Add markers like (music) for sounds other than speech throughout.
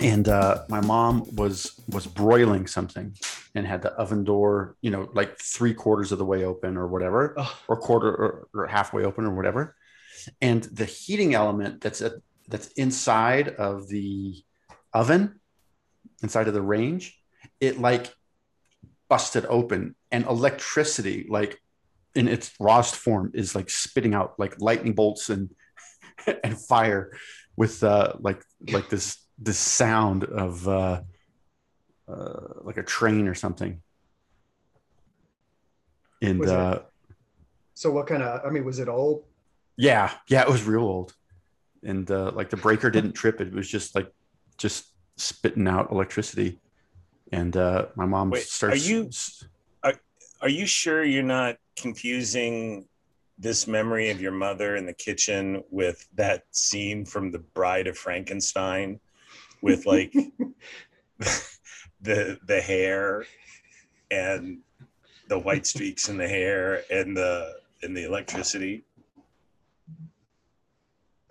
and uh, my mom was was broiling something and had the oven door you know like three quarters of the way open or whatever Oh. or quarter or, or halfway open or whatever and the heating element that's at, that's inside of the oven inside of the range it like busted open and electricity like in its rawest form is like spitting out like lightning bolts and (laughs) and fire with uh like like this this sound of uh, uh like a train or something and Was it- uh So what kind of? I mean, was it old? yeah yeah it was real old and uh like the breaker didn't trip it was just like just spitting out electricity and uh my mom Wait, starts are you- are, Are you sure you're not confusing this memory of your mother in the kitchen with that scene from The Bride of Frankenstein with like (laughs) (laughs) the the hair and the white streaks in the hair and the and the electricity?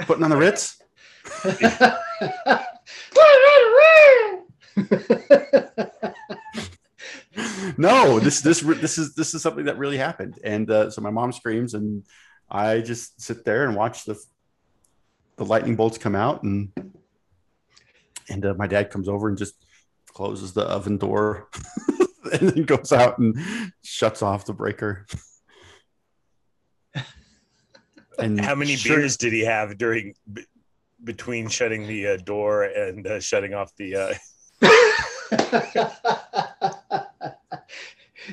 putting on the ritz (laughs) no this this this is this is something that really happened and uh, so my mom screams and i just sit there and watch the the lightning bolts come out and and uh, my dad comes over and just closes the oven door (laughs) and then goes out and shuts off the breaker. (laughs) And How many sure- beers did he have during b- between shutting the uh, door and uh, shutting off the uh, (laughs)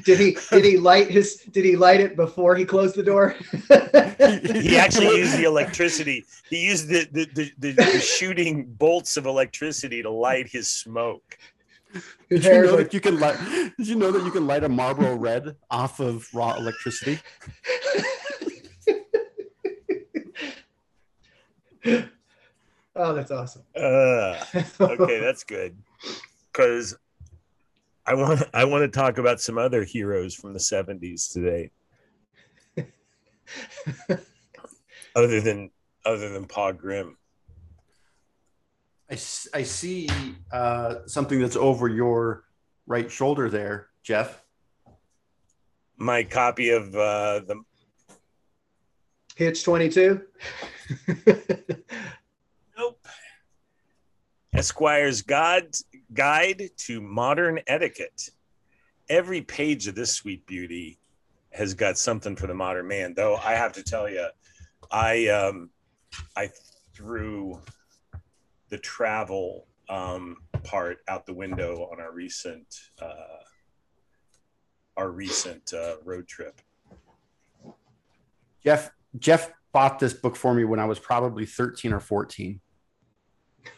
did he did he light his did he light it before he closed the door? he actually used the (laughs) electricity. He used the the, the, the, the shooting bolts of electricity to light his smoke. Did you know like, that you can light? Did you know that you can light a Marlboro Red off of raw electricity? (laughs) oh, that's awesome. Uh, okay, that's good. Because I want I want to talk about some other heroes from the '70s today, (laughs) other than other than Pa Grimm. I see uh, something that's over your right shoulder there, Jeff. My copy of uh, the Hitch 22. (laughs) Nope. Esquire's God, Guide to Modern Etiquette. Every page of this sweet beauty has got something for the modern man. Though I have to tell you, I um, I threw the travel um, part out the window on our recent uh, our recent uh, road trip. Jeff Jeff bought this book for me when I was probably 13 or 14. (laughs)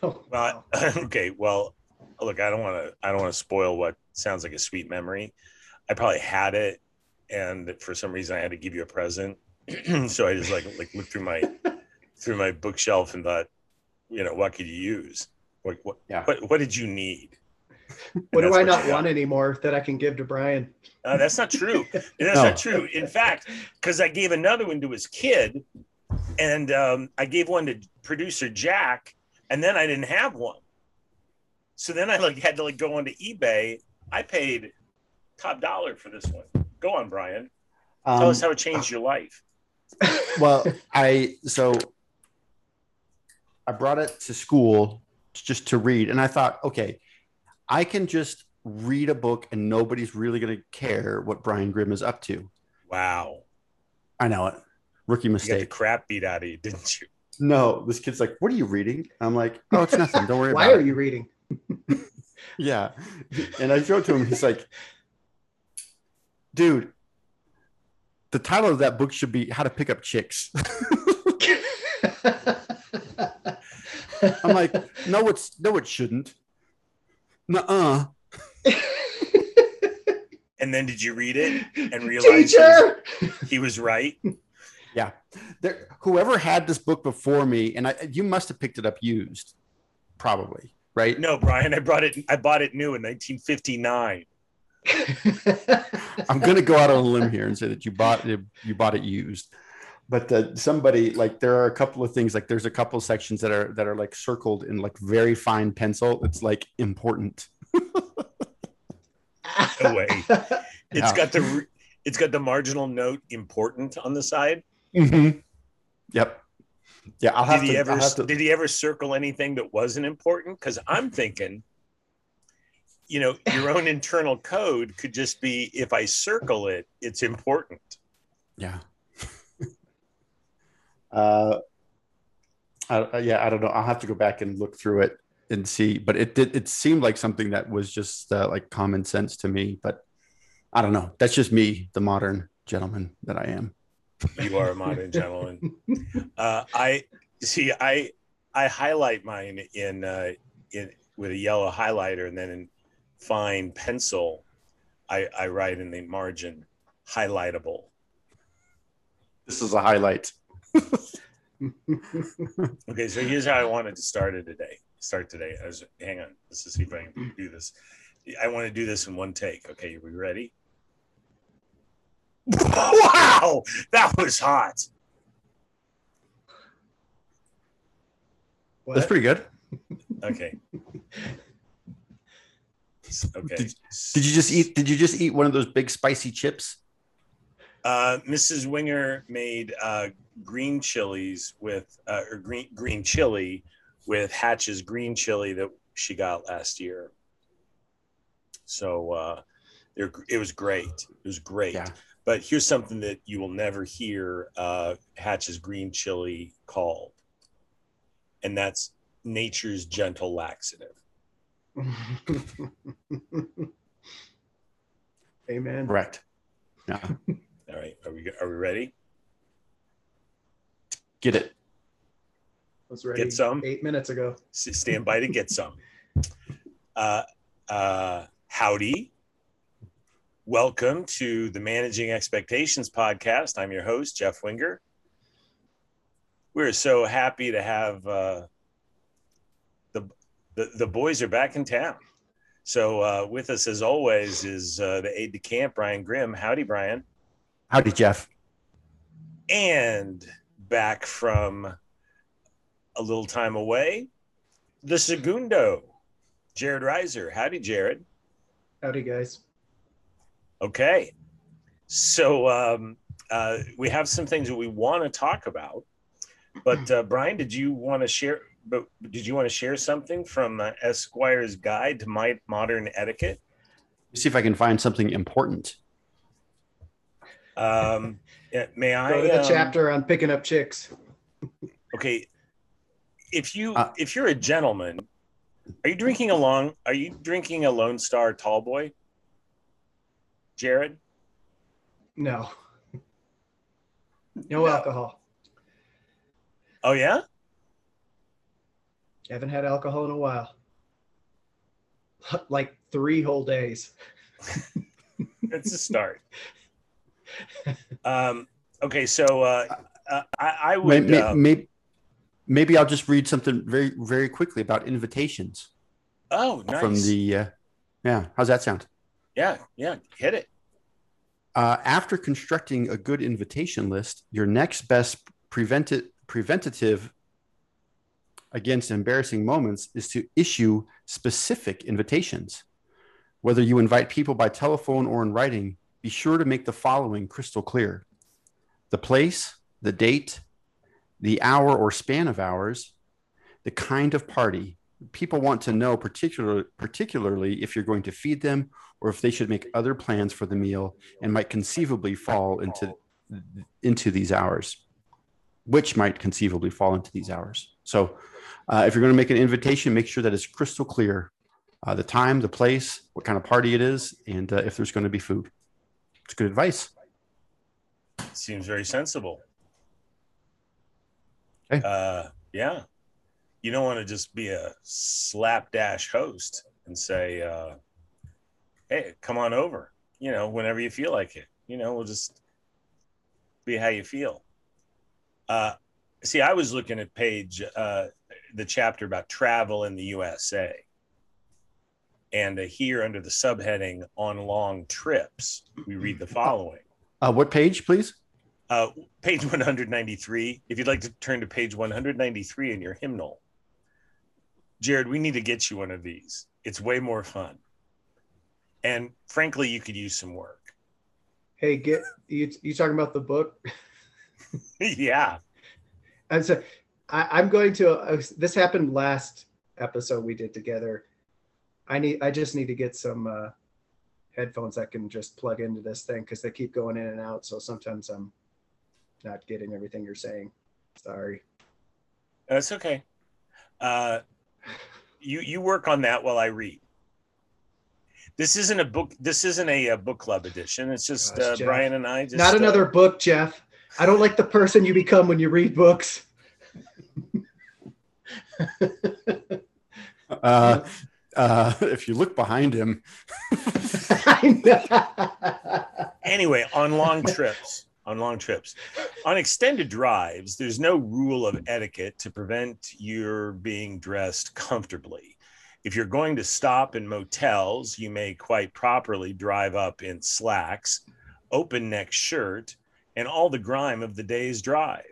Oh, Well, (laughs) okay. Well, look, I don't want to. I don't want to spoil what sounds like a sweet memory. I probably had it, and for some reason, I had to give you a present. (clears throat) so I just like like looked through my (laughs) through my bookshelf and thought, you know, what could you use? What what Yeah. what, what did you need? (laughs) what do I what not you got. want anymore that I can give to Brian? Uh, that's not true. (laughs) That's No. not true. In fact, because I gave another one to his kid, and um, I gave one to producer Jack, and then I didn't have one. So then I like had to like go onto eBay. I paid top dollar for this one. Go on, Brian. Tell Um, us how it changed your life. (laughs) well, I so I brought it to school just to read, and I thought, okay, I can just read a book, and nobody's really going to care what Brian Grimm is up to. Wow, I know it, rookie you got the mistake. crap beat out of you, didn't you? No, this kid's like, "What are you reading?" I'm like, "Oh, it's nothing. Don't worry (laughs) Why about are you reading? (laughs) Yeah, and I showed to him. He's like, "Dude, the title of that book should be How to Pick Up Chicks." I'm like, "No, it's no, it shouldn't." Nuh-uh. And then did you read it and realize he was, Teacher. he was right? Yeah, there. Whoever had this book before me, and I, you must have picked it up used, probably, right? No, Brian, I brought it. I bought it new in 1959. I'm going to go out on a limb here and say that you bought it. You bought it used, but uh, somebody like there are a couple of things like there's a couple sections that are that are like circled in like very fine pencil. It's like important. (laughs) No way. It's Yeah. got the it's got the marginal note important on the side. Mhm. Yep. Yeah, I'll have Did to. he ever to did he ever circle anything that wasn't important? Because I'm thinking, you know, your own (laughs) internal code could just be if I circle it, it's important. Yeah. (laughs) uh, I, yeah, I don't know. I'll have to go back and look through it and see. But it did. It seemed like something that was just uh, like common sense to me. But I don't know. That's just me, the modern gentleman that I am. You are a modern gentleman. Uh, I see. I I highlight mine in uh, in with a yellow highlighter, and then in fine pencil, I, I write in the margin highlightable. This is a highlight. (laughs) Okay, so here's how I wanted to start it today. Start today. I was hang on. Let's just see if I can do this. I want to do this in one take. Okay, are we ready? (laughs) Wow, that was hot. What? That's pretty good. Okay. Okay. Did- Did you just eat? Did you just eat one of those big spicy chips? Uh, Mrs. Winger made uh, green chilies with uh, or green green chili with Hatch's green chili that she got last year. So uh, it was great. It was great. Yeah. But here's something that you will never hear uh, Hatch's green chili called, and that's nature's gentle laxative. (laughs) Amen. Correct. Yeah. All right, are we are we ready? Get it. was ready Get some? eight minutes ago. Stand by to get some. (laughs) Uh, uh, howdy. Welcome to the Managing Expectations podcast. I'm your host, Jeff Winger. We're so happy to have uh, the, the the boys are back in town. So uh, with us, as always, is uh, the aide de camp, Brian Grimm. Howdy, Brian. Howdy, Jeff. And back from a little time away, the Segundo, Jared Reiser. Howdy, Jared. Howdy, guys. Okay. So um, uh, we have some things that we want to talk about. But uh, Brian, did you want to share? But did you want to share something from uh, Esquire's Guide to My Modern Etiquette? Let's see if I can find something important. Um, yeah, may I? Go to the um, chapter on picking up chicks. (laughs) Okay. If you Uh, if you're a gentleman, are you drinking a long? Are you drinking a Lone Star Tall Boy, Jared? No. No alcohol. Oh yeah. Haven't had alcohol in a while. Like three whole days. (laughs) It's a start. um, okay, so uh, uh, I, I would. Maybe, uh, maybe, maybe I'll just read something very, very quickly about invitations oh, nice. from the. Uh, yeah, how's that sound? Yeah, yeah, hit it. Uh, after constructing a good invitation list, your next best preventive preventative against embarrassing moments is to issue specific invitations. Whether you invite people by telephone or in writing, be sure to make the following crystal clear the place, the date, the hour or span of hours, the kind of party. People want to know, particular, particularly if you're going to feed them or if they should make other plans for the meal and might conceivably fall into, into these hours, which might conceivably fall into these hours. So, uh, if you're going to make an invitation, make sure that it's crystal clear uh, the time, the place, what kind of party it is, and uh, if there's going to be food. It's good advice. Seems very sensible. Okay. Uh, yeah, you don't want to just be a slapdash host and say, uh, "Hey, come on over." You know, whenever you feel like it. You know, we'll just be how you feel. Uh, see, I was looking at page uh, the chapter about travel in the USA, and uh, here under the subheading on long trips, we read the following. Uh, what page, please? Uh, page 193. If you'd like to turn to page 193 in your hymnal, Jared, we need to get you one of these. It's way more fun. And frankly, you could use some work. Hey, get you. You talking about the book? (laughs) yeah. And so I, I'm going to. Uh, this happened last episode we did together. I need. I just need to get some uh, headphones that can just plug into this thing because they keep going in and out. So sometimes I'm not getting everything you're saying. Sorry. That's okay. Uh, you you work on that while I read. This isn't a book. This isn't a, a book club edition. It's just Gosh, uh, Jeff. Brian and I. Just, not uh, another book, Jeff. I don't like the person you become when you read books. (laughs) Uh, uh, if you look behind him, (laughs) anyway, on long (laughs) trips, on long trips, on extended drives, there's no rule of etiquette to prevent your being dressed comfortably. If you're going to stop in motels, you may quite properly drive up in slacks, open neck shirt, and all the grime of the day's drive.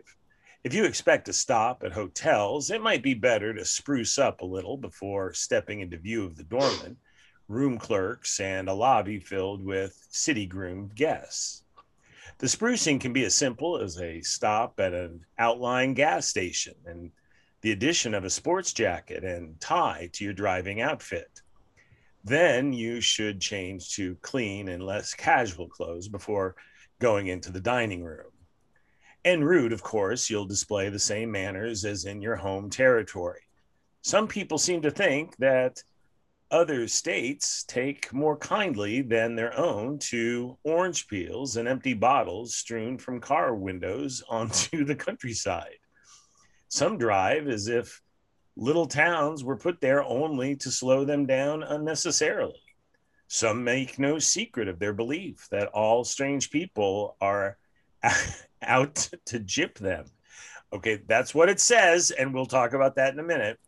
If you expect to stop at hotels, it might be better to spruce up a little before stepping into view of the doorman, room clerks, and a lobby filled with city groomed guests. The sprucing can be as simple as a stop at an outlying gas station and the addition of a sports jacket and tie to your driving outfit. Then you should change to clean and less casual clothes before going into the dining room. En route, of course, you'll display the same manners as in your home territory. Some people seem to think that other states take more kindly than their own to orange peels and empty bottles strewn from car windows (laughs) onto the countryside. Some drive as if little towns were put there only to slow them down unnecessarily. Some make no secret of their belief that all strange people are (laughs) out to gyp them. Okay, that's what it says, and we'll talk about that in a minute.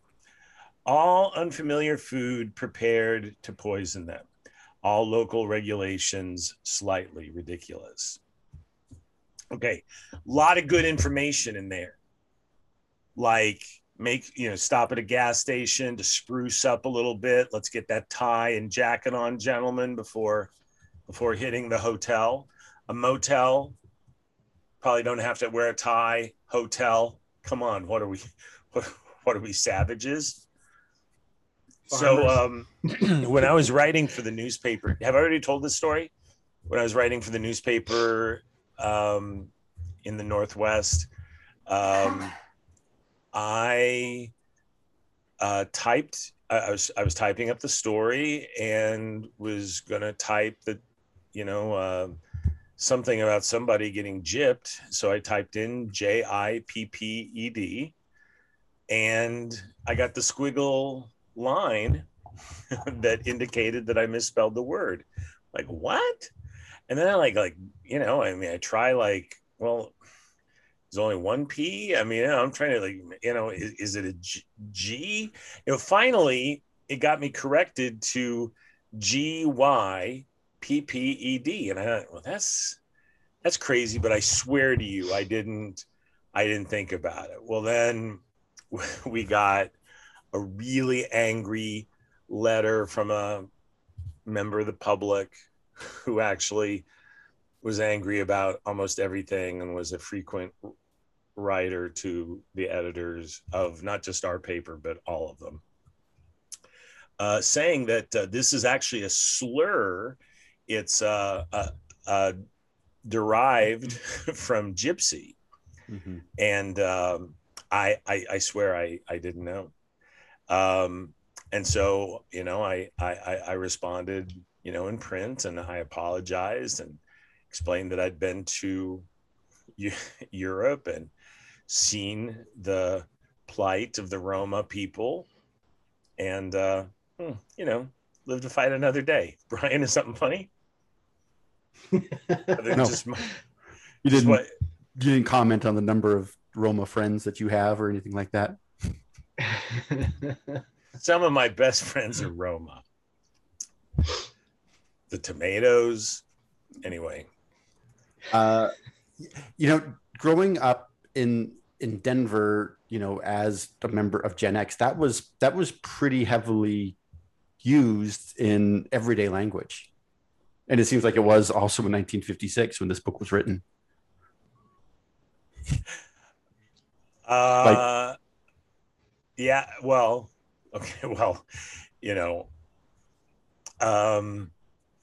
All unfamiliar food prepared to poison them. All local regulations slightly ridiculous. Okay, a lot of good information in there. Like make you know stop at a gas station to spruce up a little bit. Let's get that tie and jacket on, gentlemen, before before hitting the hotel. A motel, probably don't have to wear a tie. Hotel, come on, what are we? What, (laughs) what are we savages? So um, (clears throat) when I was writing for the newspaper, have I already told this story? When I was writing for the newspaper um, in the Northwest, um, I uh, typed. I, I was I was typing up the story and was gonna type the, you know, uh, something about somebody getting gypped. So I typed in J I P P E D, and I got the squiggle line (laughs) that indicated that I misspelled the word. Like what? And then I like like you know I mean I try like well there's only one P. I mean I'm trying to like you know is, is it a G, G? You know finally it got me corrected to G Y P P E D and I thought well that's that's crazy but I swear to you I didn't I didn't think about it. Well then (laughs) we got a really angry letter from a member of the public who actually was angry about almost everything and was a frequent writer to the editors of not just our paper but all of them uh, saying that uh, this is actually a slur it's uh, uh, derived (laughs) from gypsy Mhm. and um, I, I I swear I I didn't know. Um, and so you know I, I I I responded you know in print and I apologized and explained that I'd been to Europe and seen the plight of the Roma people and uh, hmm, you know live to fight another day. (laughs) Brian, is something funny? (laughs) No. just my- you just didn't what- you didn't comment on the number of Roma friends that you have or anything like that. (laughs) Some of my best friends are Roma. The tomatoes. Anyway, Uh, you know, growing up in in Denver, you know, as a member of Gen X, that was that was pretty heavily used in everyday language. And it seems like it was also in 1956 when this book was written. Uh, yeah. Well, (laughs) okay. Well, you know. Um,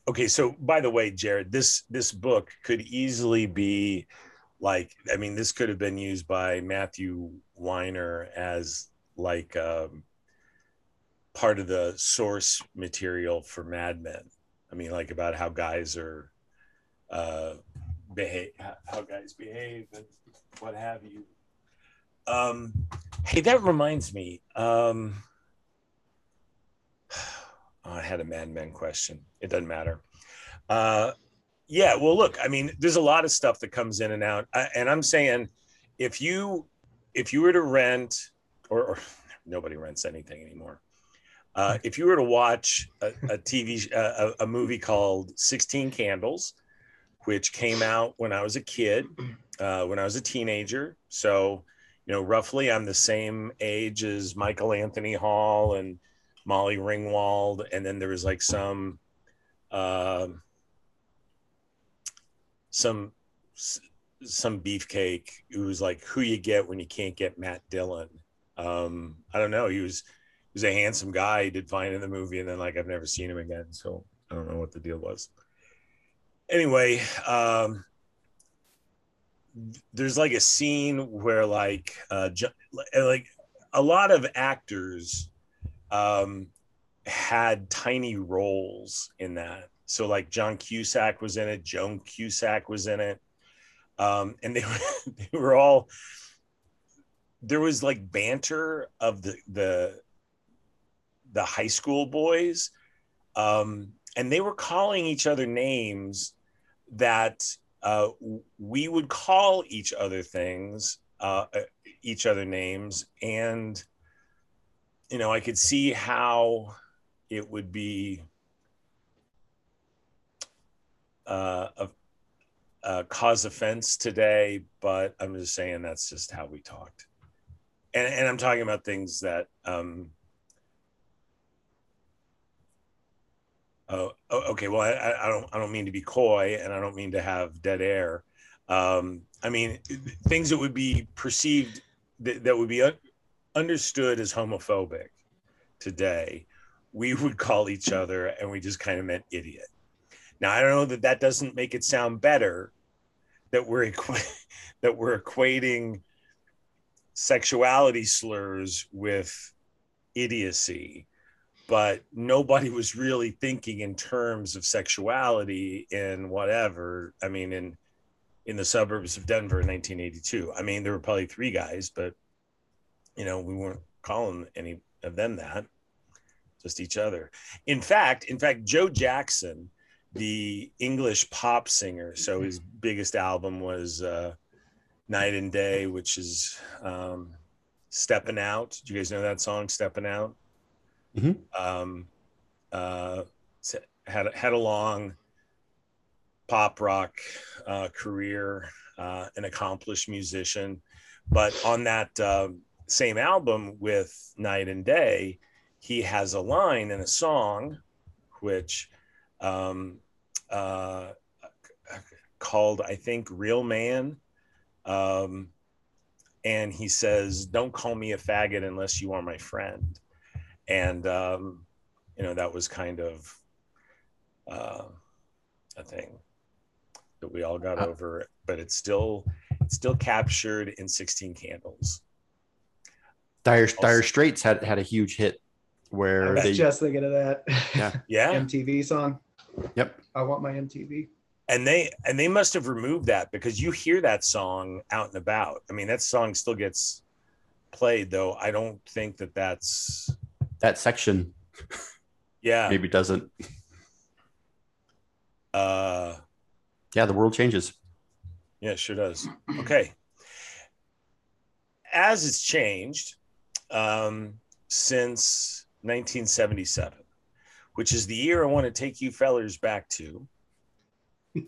okay. So, by the way, Jared, this this book could easily be like. I mean, this could have been used by Matthew Weiner as like um, part of the source material for Mad Men. I mean, like about how guys are uh, behave, how guys behave, and what have you. Um, hey, that reminds me. Um, (sighs) oh, I had a Mad Men question. It doesn't matter. Uh, yeah, well, look, I mean, there's a lot of stuff that comes in and out, I, and I'm saying, if you if you were to rent, or, or (laughs) nobody rents anything anymore. Uh, if you were to watch a, a TV, a, a movie called 16 Candles, which came out when I was a kid, uh, when I was a teenager. So, you know, roughly I'm the same age as Michael Anthony Hall and Molly Ringwald. And then there was like some, uh, some, some beefcake who was like who you get when you can't get Matt Dillon. Um, I don't know. He was, he was a handsome guy. He did fine in the movie. And then like, I've never seen him again. So I don't know what the deal was anyway, um, there's like a scene where like uh, like a lot of actors um, had tiny roles in that. So like John Cusack was in it, Joan Cusack was in it, um, and they were (laughs) they were all. There was like banter of the the the high school boys, um, and they were calling each other names that uh, we would call each other things, uh, uh, each other names, and you know, I could see how it would be uh, a, a cause offense today, but I'm just saying that's just how we talked, and and I'm talking about things that um, Oh, okay. Well, I, I, don't. I don't mean to be coy, and I don't mean to have dead air. Um, I mean things that would be perceived that, that would be un- understood as homophobic today. We would call each other, and we just kind of meant idiot. Now, I don't know that that doesn't make it sound better that we're equ- (laughs) that we're equating sexuality slurs with idiocy but nobody was really thinking in terms of sexuality in whatever. I mean, in in the suburbs of Denver in 1982. I mean, there were probably three guys, but you know, we weren't calling any of them that, just each other. In fact, in fact, Joe Jackson, the English pop singer, so his biggest album was uh, Night and Day, which is um, Stepping Out. Do you guys know that song, Stepping Out? Mm-hmm. Um, uh, had had a long pop rock uh, career, uh, an accomplished musician, but on that uh, same album with Night and Day, he has a line in a song, which um, uh, called I think "Real Man." Um, and he says, "Don't call me a faggot unless you are my friend." And um, you know that was kind of uh, a thing that we all got uh, over but it's still it's still captured in 16 candles. Dire also, dire straits had had a huge hit where I was they just thinking of that. Yeah. (laughs) Yeah. Mtv song. Yep. I want my mtv and they and they must have removed that because you hear that song out and about. I mean that song still gets played though. I don't think that that's that section yeah. maybe doesn't. Uh yeah the world changes. Yeah it sure does. Okay. As it's changed um since 1977 which is the year i want to take you fellers back to (laughs)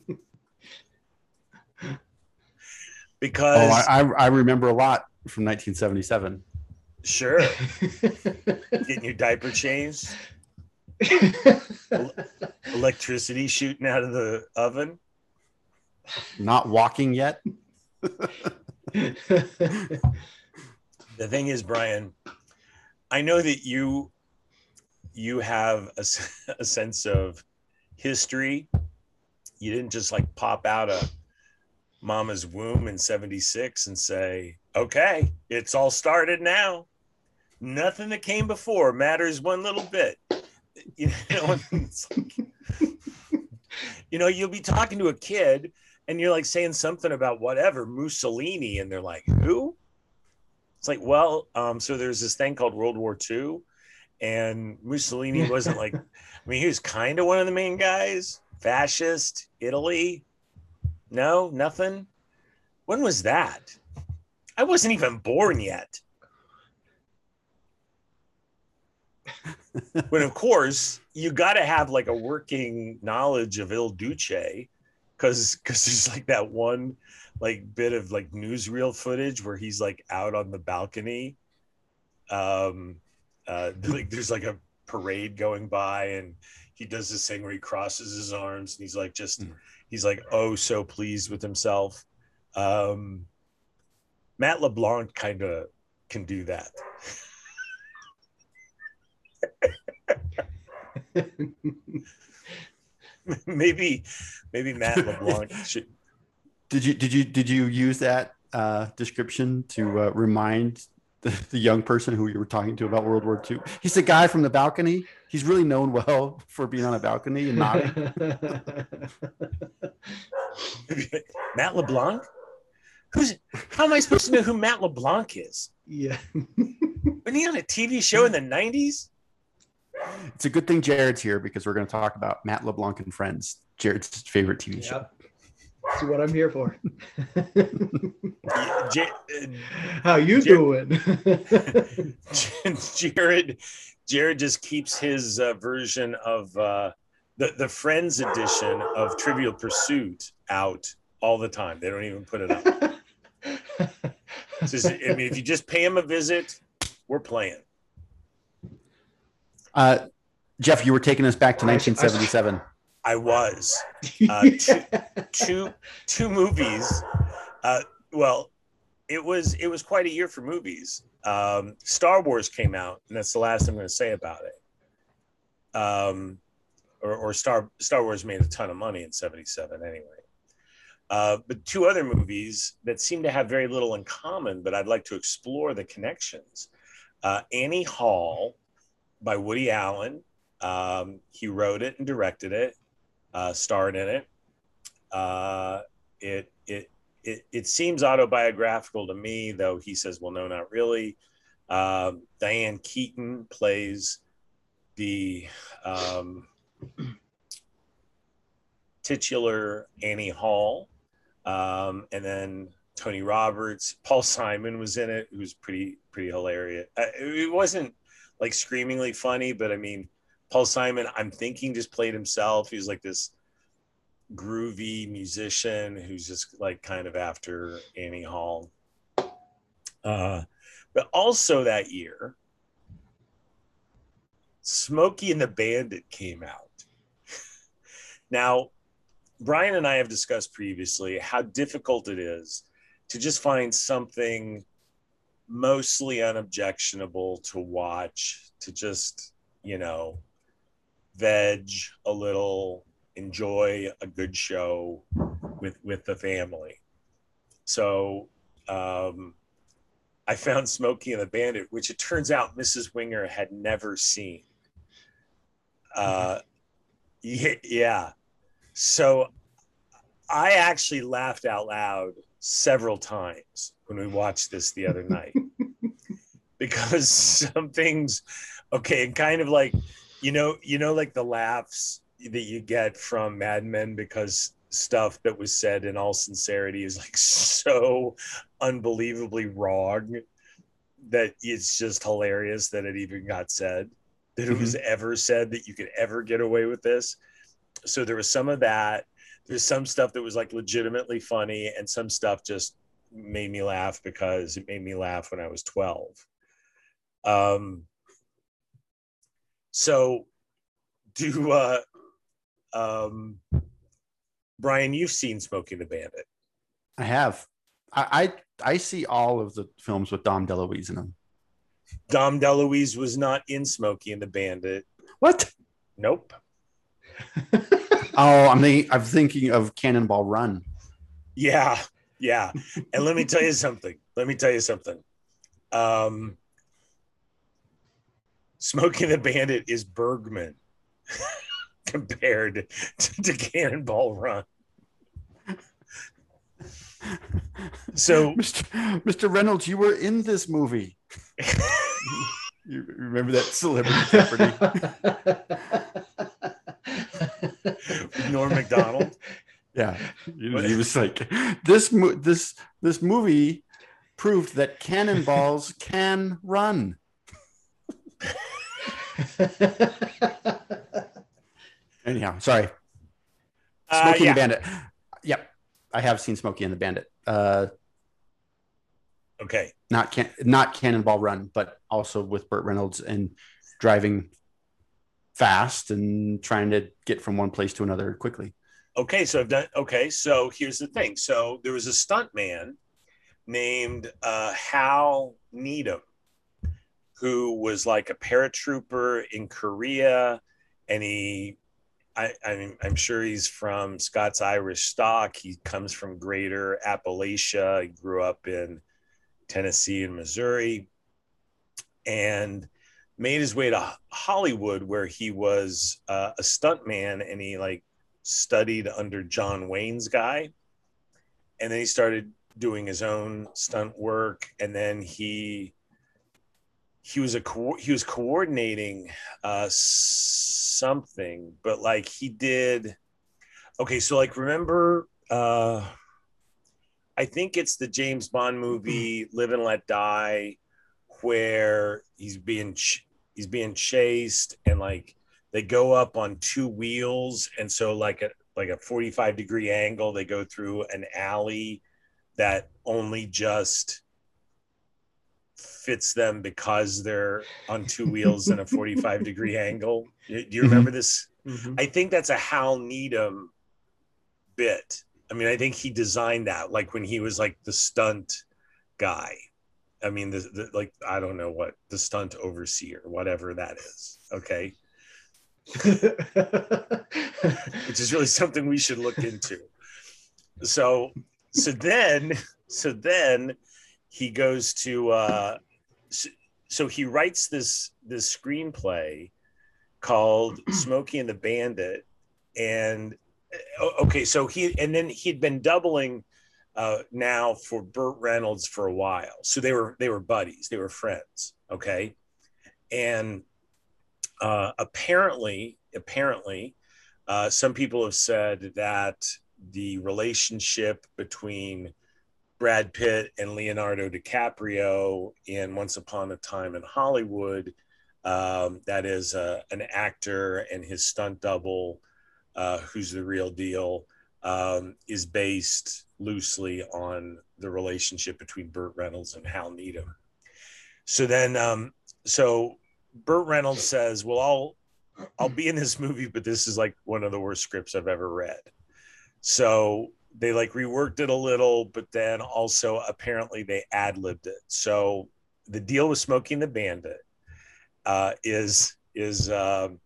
because Oh, I, I I remember a lot from 1977. Sure, (laughs) getting your diaper changed, (laughs) electricity shooting out of the oven. Not walking yet. The thing is, Brian, I know that you you have a, a sense of history. You didn't just like pop out of mama's womb in 76 and say, okay, it's all started now. Nothing that came before matters one little bit. You know, (laughs) it's like, you know, you'll be talking to a kid and you're like saying something about whatever Mussolini, and they're like, who? It's like, well, um, so there's this thing called World War II, and Mussolini wasn't like, I mean, he was kind of one of the main guys, fascist, Italy. No, nothing. When was that? I wasn't even born yet. But of course, you got to have like a working knowledge of Il Duce because because there's like that one like bit of like newsreel footage where he's like out on the balcony. Um uh (laughs) like there's like a parade going by and he does this thing where he crosses his arms and he's like just Mm. he's like oh so pleased with himself. Um matt leblanc kind of can do that (laughs) (laughs) maybe maybe matt leblanc (laughs) should Did you did you did you use that uh, description to uh, remind the, the young person who you were talking to about World War II? He's the guy from the balcony. He's really known well (laughs) for being on a balcony and nodding. Matt LeBlanc? Who's how am I supposed to know who Matt LeBlanc is? yeah. Wasn't he on a TV show in the 90s? It's a good thing Jared's here because we're going to talk about Matt LeBlanc and Friends, Jared's favorite TV show. That's what I'm here for. (laughs) Ja- uh, How you Jer- doing? (laughs) Jared Jared just keeps his uh, version of uh, the the Friends edition of Trivial Pursuit out all the time. They don't even put it up. (laughs) It's just- I mean, if you just pay him a visit, we're playing. Uh, Jeff, you were taking us back to I- I- 1977. I was. Uh, two- two two movies. Uh, well, it was it was quite a year for movies. Um, Star Wars came out, and that's the last I'm going to say about it. Um, or, or Star Star Wars made a ton of money in '77 anyway. Uh, but two other movies that seem to have very little in common, but I'd like to explore the connections. Uh, Annie Hall by Woody Allen. Um, he wrote it and directed it, uh, starred in it. Uh, it it it it seems autobiographical to me, though he says, "Well, no, not really." Um, Diane Keaton plays the um, titular Annie Hall, um, and then Tony Roberts, Paul Simon was in it, who was pretty pretty hilarious. Uh, it wasn't like screamingly funny, but I mean, Paul Simon, I'm thinking just played himself. He's like this groovy musician who's just like kind of after Annie Hall. Uh, but also that year, Smokey and the Bandit came out. (laughs) now, Brian and I have discussed previously how difficult it is to just find something mostly unobjectionable to watch, to just, you know, veg a little, enjoy a good show with with the family. So um, I found Smokey and the Bandit, which it turns out Mrs. Winger had never seen. Uh, yeah, yeah. So I actually laughed out loud several times when we watched this the other night. (laughs) Because some things, okay, and kind of like, you know, you know, like the laughs that you get from Mad Men because stuff that was said in all sincerity is like so unbelievably wrong that it's just hilarious that it even got said that it was mm-hmm. ever said that you could ever get away with this. So there was some of that. There's some stuff that was like legitimately funny and some stuff just made me laugh because it made me laugh when I was 12. Um, so do uh um Brian, you've seen Smokey and the Bandit. I have. I, I I see all of the films with Dom DeLuise in them. Dom DeLuise was not in Smokey and the Bandit. What? Nope. (laughs) Oh, I'm the, I'm thinking of Cannonball Run. Yeah, yeah. And let me tell you something. Let me tell you something. Um, Smokey and the Bandit is Bergman (laughs) compared to, to Cannonball Run. So, Mr. Mr. Reynolds, you were in this movie. (laughs) You remember that Celebrity Jeopardy? Norm Macdonald. (laughs) Yeah, (laughs) he was, like, (laughs) this mo- this this movie proved that cannonballs (laughs) can run. Anyhow, sorry. Uh, Smokey yeah. and the Bandit. Yep, I have seen Smokey and the Bandit. Uh, Okay. not can not Cannonball Run, but also with Burt Reynolds and driving fast and trying to get from one place to another quickly. Okay, so I've done. Okay, so here's the thing. So there was a stunt man named uh, Hal Needham who was like a paratrooper in Korea, and he, I, I'm, I'm sure he's from Scots Irish stock. He comes from Greater Appalachia. He grew up in Tennessee and Missouri, and made his way to Hollywood, where he was uh, a stunt man, and he like studied under John Wayne's guy. And then he started doing his own stunt work. And then he he was a co- he was coordinating uh, something, but like he did. Okay, so like remember, uh, I think it's the James Bond movie "Live and Let Die," where he's being ch- he's being chased and like they go up on two wheels and so like a like a 45 degree angle they go through an alley that only just fits them because they're on two wheels and a 45 degree (laughs) angle. Do you remember this? Mhm. i think that's a hal needham bit. I mean i think he designed that like when he was like the stunt guy. I mean the, the like i don't know what the stunt overseer whatever that is okay (laughs) which is really something we should look into. So, so then, so then he goes to, uh, so, so he writes this this screenplay called Smokey and the Bandit, and okay, so he and then he'd been doubling uh, now for Burt Reynolds for a while, so they were they were buddies, they were friends, okay, and uh, apparently, apparently, uh, some people have said that the relationship between Brad Pitt and Leonardo DiCaprio in Once Upon a Time in Hollywood, um, that is uh, an actor and his stunt double, uh, who's the real deal, um, is based loosely on the relationship between Burt Reynolds and Hal Needham. So then, um, so Burt Reynolds says, "Well, I'll I'll be in this movie, but this is like one of the worst scripts I've ever read." So they like reworked it a little, but then also apparently they ad libbed it. So the deal with Smokey and the Bandit uh, is is um,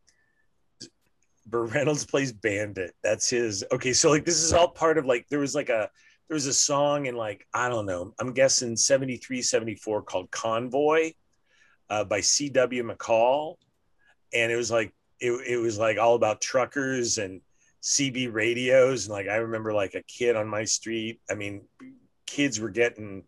Burt Reynolds plays Bandit. That's his. Okay, so like this is all part of like there was like a there was a song in like I don't know. I'm guessing 73, 74 called Convoy uh, by C.W. McCall, and it was like it, it was like all about truckers and CB radios, and like I remember like a kid on my street. I mean, kids were getting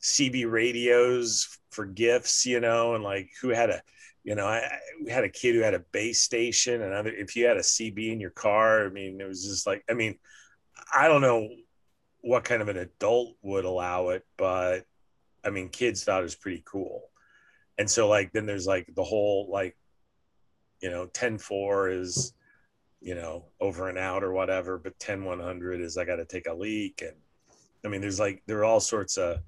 CB radios for gifts, you know, and like who had a, you know, I, I we had a kid who had a base station, and other if you had a CB in your car, I mean, it was just like, I mean, I don't know what kind of an adult would allow it, but I mean, kids thought it was pretty cool and so like then there's like the whole like you know 10 4 is you know over and out or whatever but 10 100 is i got to take a leak and I mean, there's like there are all sorts of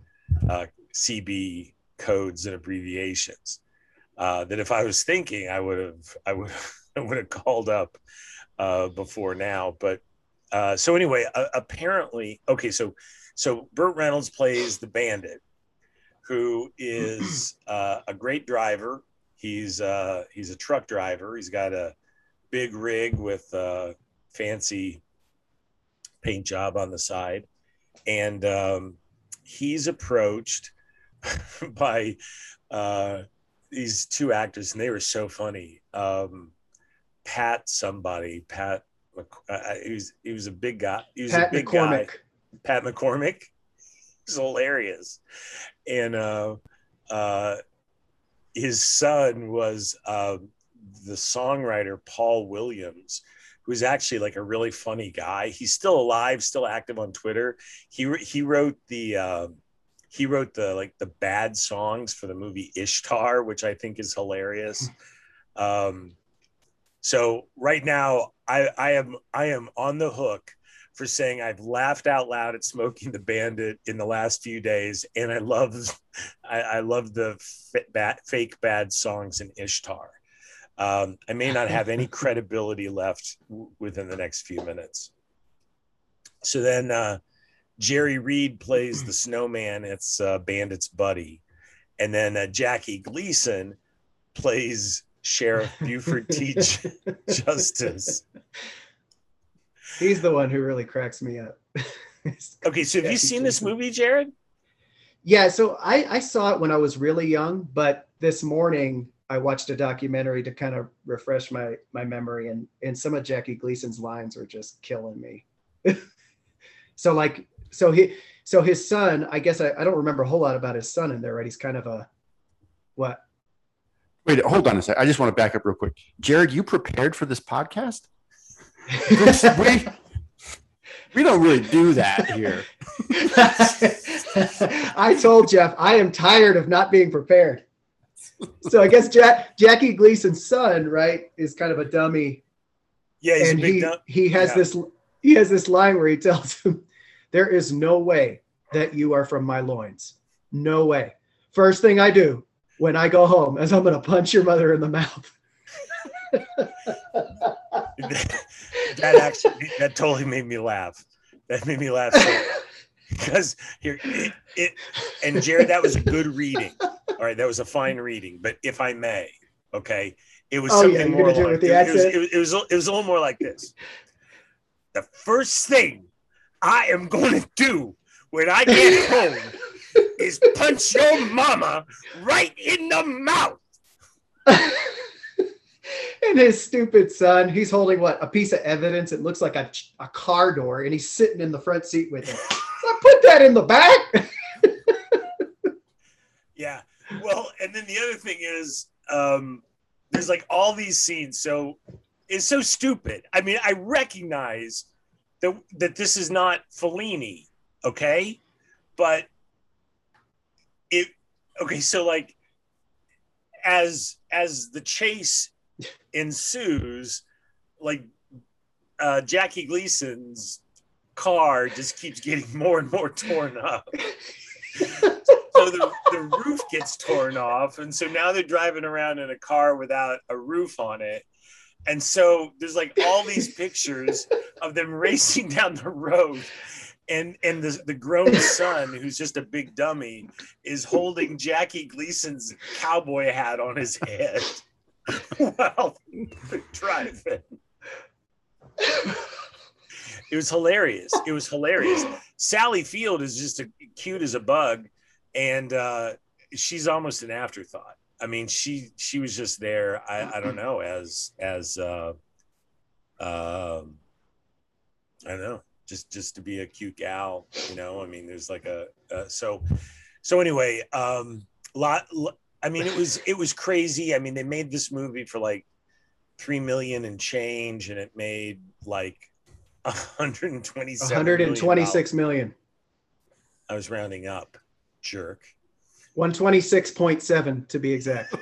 uh, CB codes and abbreviations uh, that if I was thinking, I would have I would (laughs) I would have called up uh, before now. But uh, so anyway, uh, apparently, okay, so so Burt Reynolds plays the bandit, who is uh, a great driver. He's uh, he's a truck driver. He's got a big rig with a fancy paint job on the side, and um, he's approached (laughs) by uh, these two actors, and they were so funny. Um, Pat, somebody, Pat, uh, he was he was a big guy. He was Pat a big McCormick. guy. Pat McCormick. He's hilarious, and uh, uh, his son was uh, the songwriter Paul Williams, who's actually like a really funny guy. He's still alive, still active on Twitter. He he wrote the uh, he wrote the like the bad songs for the movie Ishtar, which I think is hilarious. Um, so right now, I I am I am on the hook for saying I've laughed out loud at Smokey and the Bandit in the last few days, and I love (laughs) I, I love the f- bad, fake bad songs in Ishtar. Um, I may not have any (laughs) credibility left w- within the next few minutes. So then uh, Jerry Reed plays the snowman. It's uh, Bandit's buddy, and then uh, Jackie Gleason plays Sheriff Buford (laughs) T. J- Justice. He's the one who really cracks me up. (laughs) Okay, so have you seen this movie, Jared? Yeah, so I, I saw it when I was really young, but this morning I watched a documentary to kind of refresh my my memory, and and some of Jackie Gleason's lines were just killing me. (laughs) so like, so he, so his son, I guess I, I don't remember a whole lot about his son in there, right? He's kind of a what? Wait, hold on a sec. I just want to back up real quick. Jared, you prepared for this podcast? We, we don't really do that here. (laughs) I told Jeff I am tired of not being prepared. So I guess Jack, Jackie Gleason's son, right, is kind of a dummy Yeah, he's and a big he dumb. he has yeah. this he has this line where he tells him, "There is no way that you are from my loins. No way. First thing I do when I go home is I'm going to punch your mother in the mouth." (laughs) that actually that totally made me laugh. That made me laugh so (laughs) because here it, it and Jared, that was good reading. All right, that was a fine reading. But if I may, okay, it was Oh, yeah, something you're more it with the it, was, it, was, it was it was a little more like this. The first thing I am going to do when I get (laughs) home is punch your mama right in the mouth. (laughs) and his stupid son, he's holding what a piece of evidence. It looks like a, a car door, and he's sitting in the front seat with it. I put that in the back. (laughs) Yeah. Well, and then the other thing is, um, there's like all these scenes. So it's so stupid. I mean, I recognize that that this is not Fellini, okay, but it okay. So like, as as the chase ensues, like uh, Jackie Gleason's car just keeps getting more and more torn up. So the, the roof gets torn off and so now they're driving around in a car without a roof on it. And so there's like all these pictures of them racing down the road and and the, the grown son who's just a big dummy is holding jackie gleason's cowboy hat on his head while they're driving it was hilarious it was hilarious sally field is just a, cute as a bug and uh, she's almost an afterthought. I mean, she she was just there. I, I don't know as as uh, um, I don't know, just just to be a cute gal. You know, I mean, there's like a uh, so so anyway. Um, lot. I mean, it was it was crazy. I mean, they made this movie for like three million and change, and it made like (laughs) 127 126 million. I was rounding up, jerk. 126.7 to be exact.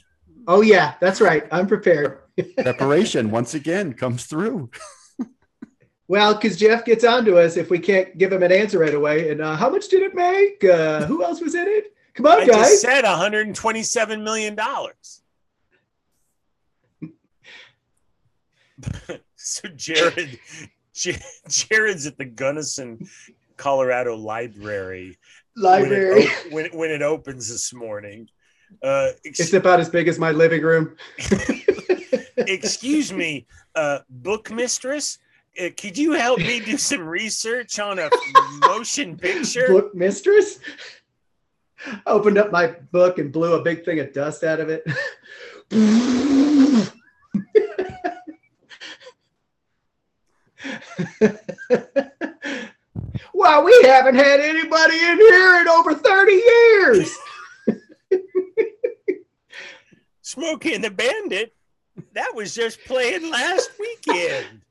(laughs) oh yeah, that's right. I'm prepared. (laughs) Preparation once again comes through. Well, because Jeff gets on to us if we can't give him an answer right away. And uh, how much did it make? Uh, who else was in it? Come on, I guys. just said 127 million dollars. (laughs) so Jared, Jared's at the Gunnison, Colorado Library. Library. when it, op- when, it- when it opens this morning. Uh, ex- It's about as big as my living room. (laughs) excuse me, uh, book mistress. Uh, could you help me do some research on a motion picture? Book mistress. (laughs) Opened up my book and blew a big thing of dust out of it. (laughs) wow, we haven't had anybody in here in over 30 years. (laughs) Smokey and the Bandit. That was just playing last weekend.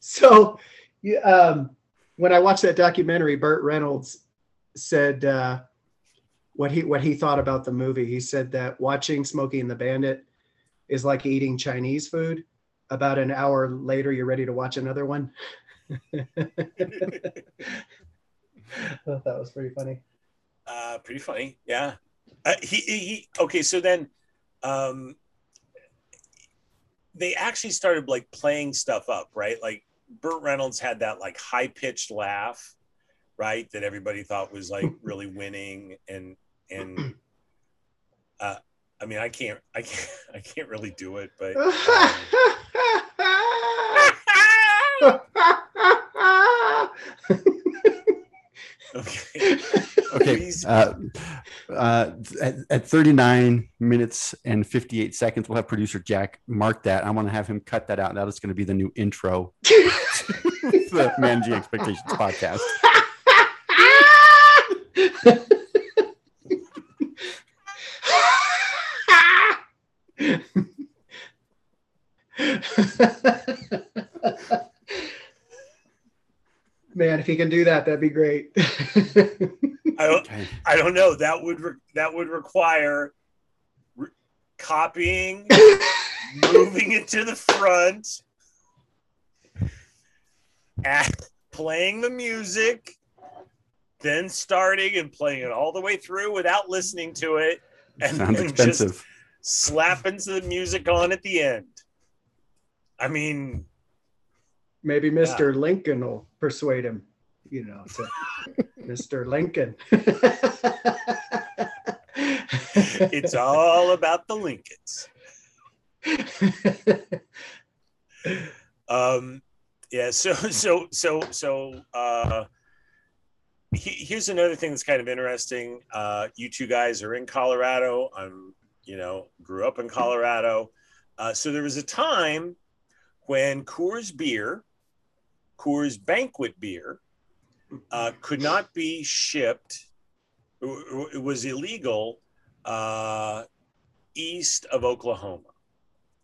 So, um, when I watched that documentary, Burt Reynolds said uh, what he what he thought about the movie. He said that watching Smokey and the Bandit is like eating Chinese food. About an hour later, you're ready to watch another one. (laughs) Thought that was pretty funny. Uh, pretty funny, yeah. Uh, he, he he. Okay, so then, um, they actually started like playing stuff up, right? Like Burt Reynolds had that like high pitched laugh, right? That everybody thought was like (laughs) really winning, and and uh, I mean, I can't, I can't, (laughs) I can't really do it, but. (laughs) okay. Okay. Uh, uh, at, at 39 minutes and 58 seconds, we'll have producer Jack mark that. I want to have him cut that out. That is going to be the new intro to the Managing Expectations podcast. (laughs) Man, if he can do that, that'd be great. (laughs) I don't, I don't know. That would re- that would require re- copying, (laughs) moving it to the front, at, playing the music, then starting and playing it all the way through without listening to it, and Sounds then expensive. just slapping the music on at the end. I mean, Maybe Mr. Lincoln will persuade him, you know, to (laughs) Mr. Lincoln. (laughs) it's all about the Lincolns. (laughs) um yeah so so so so uh he, here's another thing that's kind of interesting. Uh you two guys are in colorado. I'm you know grew up in colorado. Uh so there was a time when coors beer coors banquet beer uh could not be shipped. It was illegal uh east of oklahoma.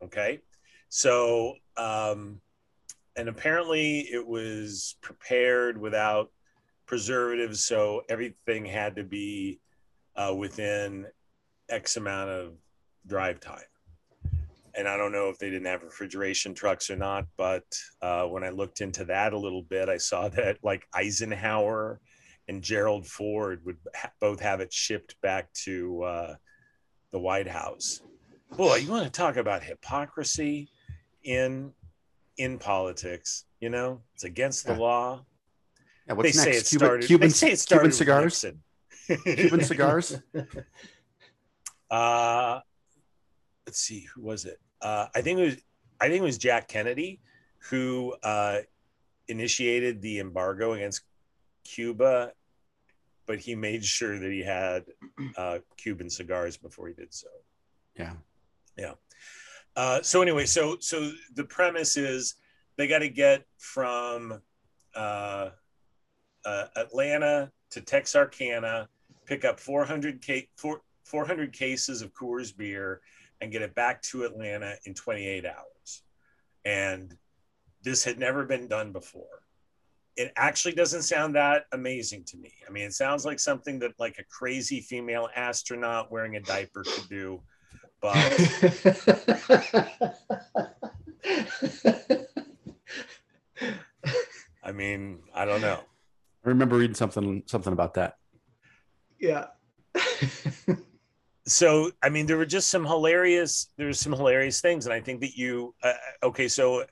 Okay? So um and apparently it was prepared without preservatives so everything had to be uh, within x amount of drive time. And i don't know if they didn't have refrigeration trucks or not but uh, when i looked into that a little bit i saw that like eisenhower and gerald ford would ha- both have it shipped back to uh, the white house. Boy you want to talk about hypocrisy in in politics you know? It's against the law Yeah, what's they say next? it Cuban, started Cuban, they say it started Cuban cigars? (laughs) Cuban cigars? uh let's see who was it uh i think it was i think it was jack kennedy who uh initiated the embargo against cuba but he made sure that he had uh cuban cigars before he did so Yeah, Yeah. Uh, so anyway, so so the premise is they got to get from uh, uh, Atlanta to Texarkana, pick up 400 ca- four- 400 cases of Coors beer, and get it back to Atlanta in 28 hours. And this had never been done before. It actually doesn't sound that amazing to me. I mean, it sounds like something that like a crazy female astronaut wearing a diaper could do, but (laughs) I mean, I don't know. I remember reading something something about that. Yeah. (laughs) so I mean, there were just some hilarious. There were some hilarious things, and I think that you. Uh, okay, so,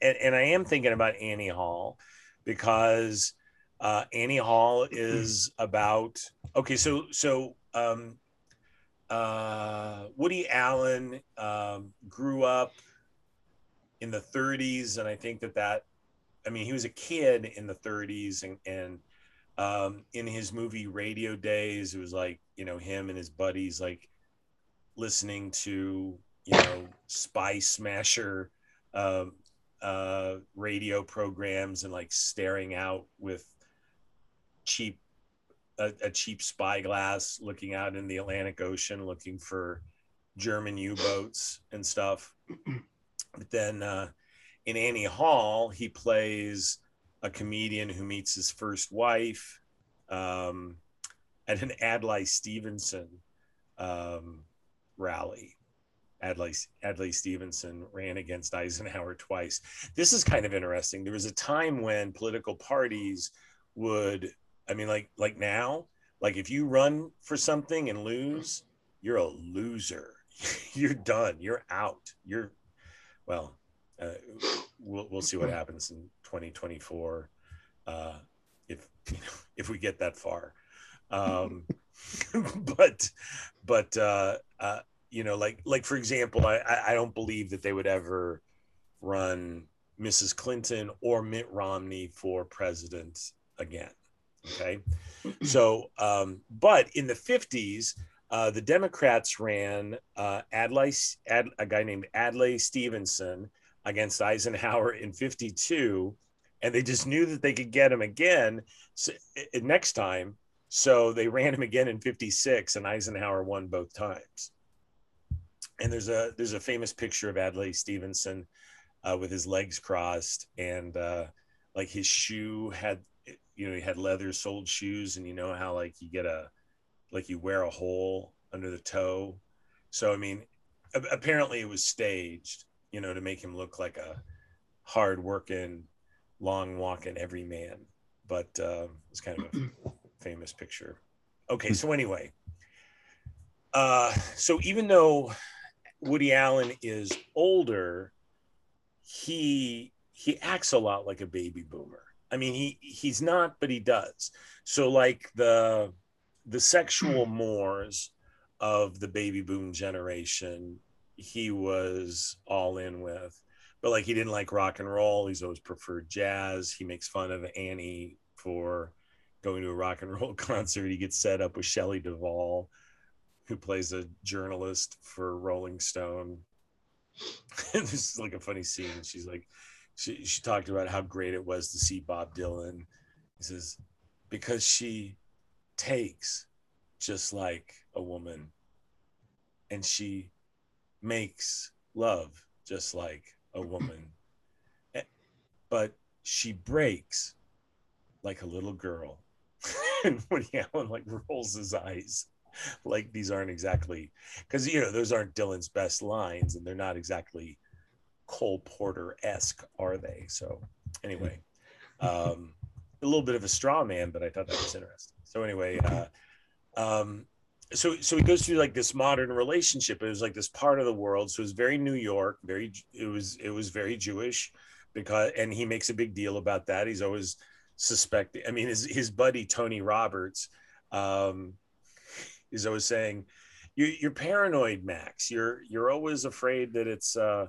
and, and I am thinking about Annie Hall because uh, Annie Hall is (clears throat) about. Okay, so so um, uh, Woody Allen um, grew up in the 30s, and I think that that. I mean, he was a kid in the 30s, and and um, in his movie Radio Days, it was like you know him and his buddies like listening to you know Spy Smasher um, uh, radio programs and like staring out with cheap a, a cheap spyglass, looking out in the Atlantic Ocean, looking for German U-boats and stuff. But then uh, in Annie Hall, he plays a comedian who meets his first wife um, at an Adlai Stevenson um, rally. Adlai, Adlai Stevenson ran against Eisenhower twice. This is kind of interesting. There was a time when political parties would, I mean, like like now, like if you run for something and lose, you're a loser. (laughs) you're done. You're out. You're well. Uh, we'll we'll see what happens in 2024 uh, if you know, if we get that far. Um, (laughs) but but uh, uh, you know, like like for example, I I don't believe that they would ever run Mrs. Clinton or Mitt Romney for president again. Okay, (clears throat) so um, but in the fifties. Uh, the Democrats ran uh, Adlai, Ad, a guy named Adlai Stevenson, against Eisenhower in 52 and they just knew that they could get him again next time. So they ran him again in 56 and Eisenhower won both times. And there's a there's a famous picture of Adlai Stevenson uh, with his legs crossed and uh, like his shoe had you know he had leather soled shoes and you know how like you get a like you wear a hole under the toe? So i mean apparently it was staged you know, to make him look like a hard working, long walking every man. But uh, it's kind of a (clears throat) famous picture. Okay, so anyway, uh, so even though Woody Allen is older, he he acts a lot like a baby boomer. I mean, he he's not, but he does. So like the the sexual mores of the baby boom generation he was all in with. But like he didn't like rock and roll. He's always preferred jazz. He makes fun of Annie for going to a rock and roll (laughs) concert. He gets set up with Shelley Duvall, who plays a journalist for Rolling Stone. (laughs) this is like a funny scene. She's like, she, she talked about how great it was to see Bob Dylan. He says, because she takes just like a woman and she makes love just like a woman, eh, but she breaks like a little girl. (laughs) and Woody Allen like rolls his eyes like these aren't exactly because you know those aren't Dylan's best lines and they're not exactly Cole Porter esque, are they? So anyway, um, a little bit of a straw man, but I thought that was interesting. So anyway, uh, um, so so he goes through like this modern relationship it was like this part of the world so it was very new york very it was it was very jewish because and he makes a big deal about that he's always suspecting i mean his, his buddy tony roberts um is always saying you, you're paranoid max you're you're always afraid that it's uh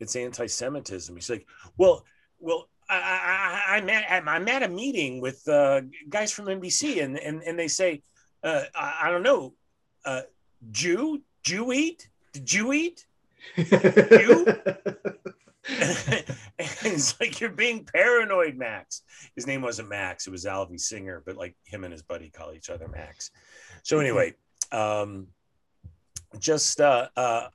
it's anti-semitism. He's like well well I, I, I'm, at, I'm at a meeting with uh, guys from NBC, and, and, and they say, uh, I, I, don't know, uh, Jew, Jew eat? Did you eat? you? (laughs) (laughs) it's like you're being paranoid, Max. His name wasn't Max; it was Alvy Singer, but like him and his buddy call each other Max. So anyway, um, just uh, uh,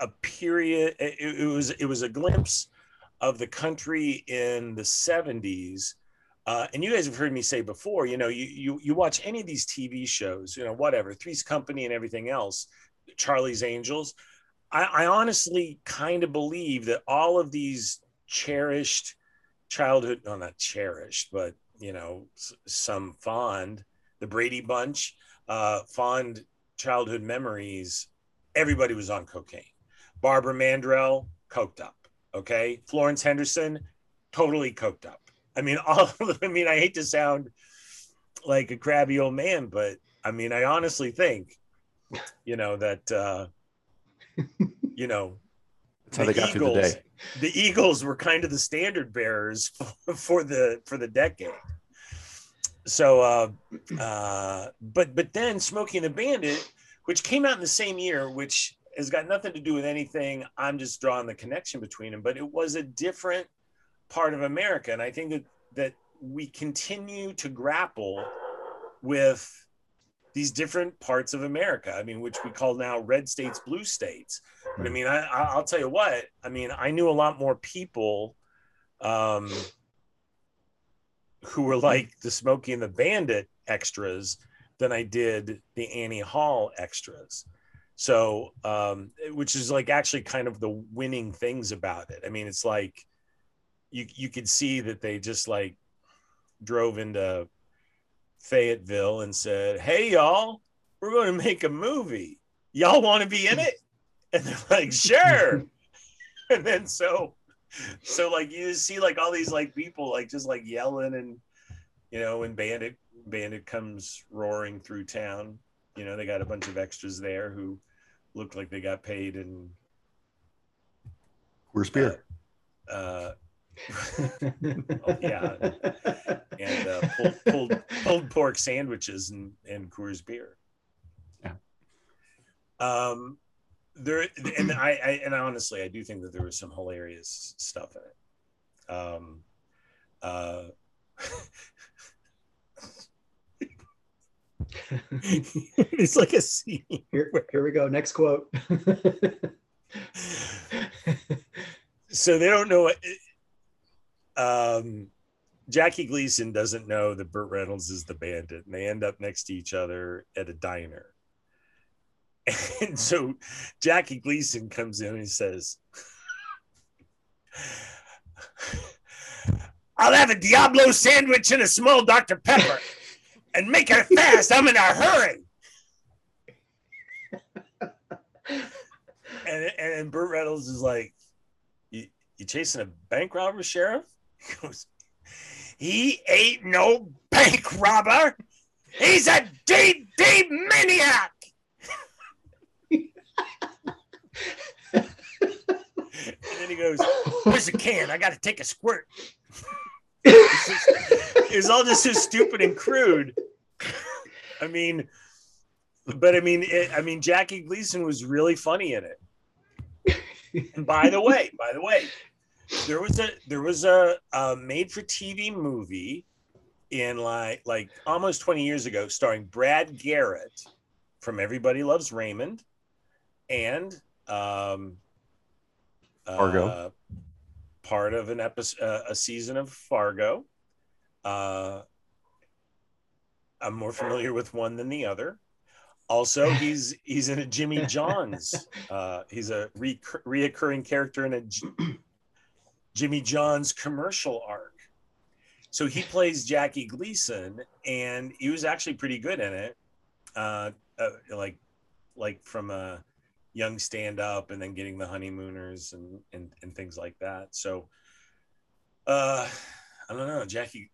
a period. It, it was it was a glimpse of the country in the '70s uh, and you guys have heard me say before, you know, you, you you watch any of these TV shows, you know, whatever, Three's Company and everything else, Charlie's Angels. I, I honestly kind of believe that all of these cherished childhood, no, not cherished, but you know, some fond, the Brady Bunch, uh, fond childhood memories. Everybody was on cocaine. Barbara Mandrell, coked up. Okay, Florence Henderson, totally coked up. I mean, (laughs) all. I mean, I hate to sound like a crabby old man, but I mean, I honestly think, you know, that uh, (laughs) you know That's how they got through the day. the Eagles were kind of the standard bearers (laughs) for the for the decade. So, uh, (clears throat) uh, but but then Smokey and the Bandit, which came out in the same year, which has got nothing to do with anything. I'm just drawing the connection between them, but it was a different part of America, and I think that that we continue to grapple with these different parts of America. I mean, which we call now red states, blue states. But I mean, I, I- I'll tell you what. I mean, I knew a lot more people um, who were like the Smokey and the Bandit extras than I did the Annie Hall extras. So, um, which is like actually kind of the winning things about it. I mean, it's like you you could see that they just like drove into Fayetteville and said, "Hey, y'all, we're going to make a movie. Y'all want to be in it?" (laughs) And they're like, "Sure." (laughs) and then so, so like you see like all these like people like just like yelling and you know when Bandit Bandit comes roaring through town, you know they got a bunch of extras there who looked like they got paid in Where's beer? uh, Oh, yeah. and uh, pulled, (laughs) pulled pulled pork sandwiches and, and Coors beer. Yeah. Um, there and I, I and honestly, I do think that there was some hilarious stuff in it. Um, uh, (laughs) it's like a scene. here, here we go. Next quote. (laughs) so they don't know what um Jackie Gleason doesn't know that Burt Reynolds is the bandit, and they end up next to each other at a diner. And so Jackie Gleason comes in and he says, I'll have a Diablo sandwich and a small Dr. Pepper and make it fast. I'm in a hurry. And, and Burt Reynolds is like, you, you chasing a bank robber, Sheriff? He goes, He ain't no bank robber. He's a DD maniac. and then he goes, Where's the can? I got to take a squirt. It's just- it was all just so stupid and crude. I mean, but I mean, it, I mean, Jackie Gleason was really funny in it. And by the way, by the way, there was a there was a, a made for TV movie in like like almost 20 years ago starring Brad Garrett from Everybody Loves Raymond and um Fargo. uh, part of an episode uh, a season of Fargo uh I'm more familiar with one than the other also (laughs) he's he's in a Jimmy John's uh he's a re- reoccurring character in a Jimmy John's commercial arc. So he (laughs) plays Jackie Gleason, and he was actually pretty good in it. Uh, uh, like, like from a young stand up, and then getting the honeymooners and and, and things like that. So, uh, I don't know, Jackie.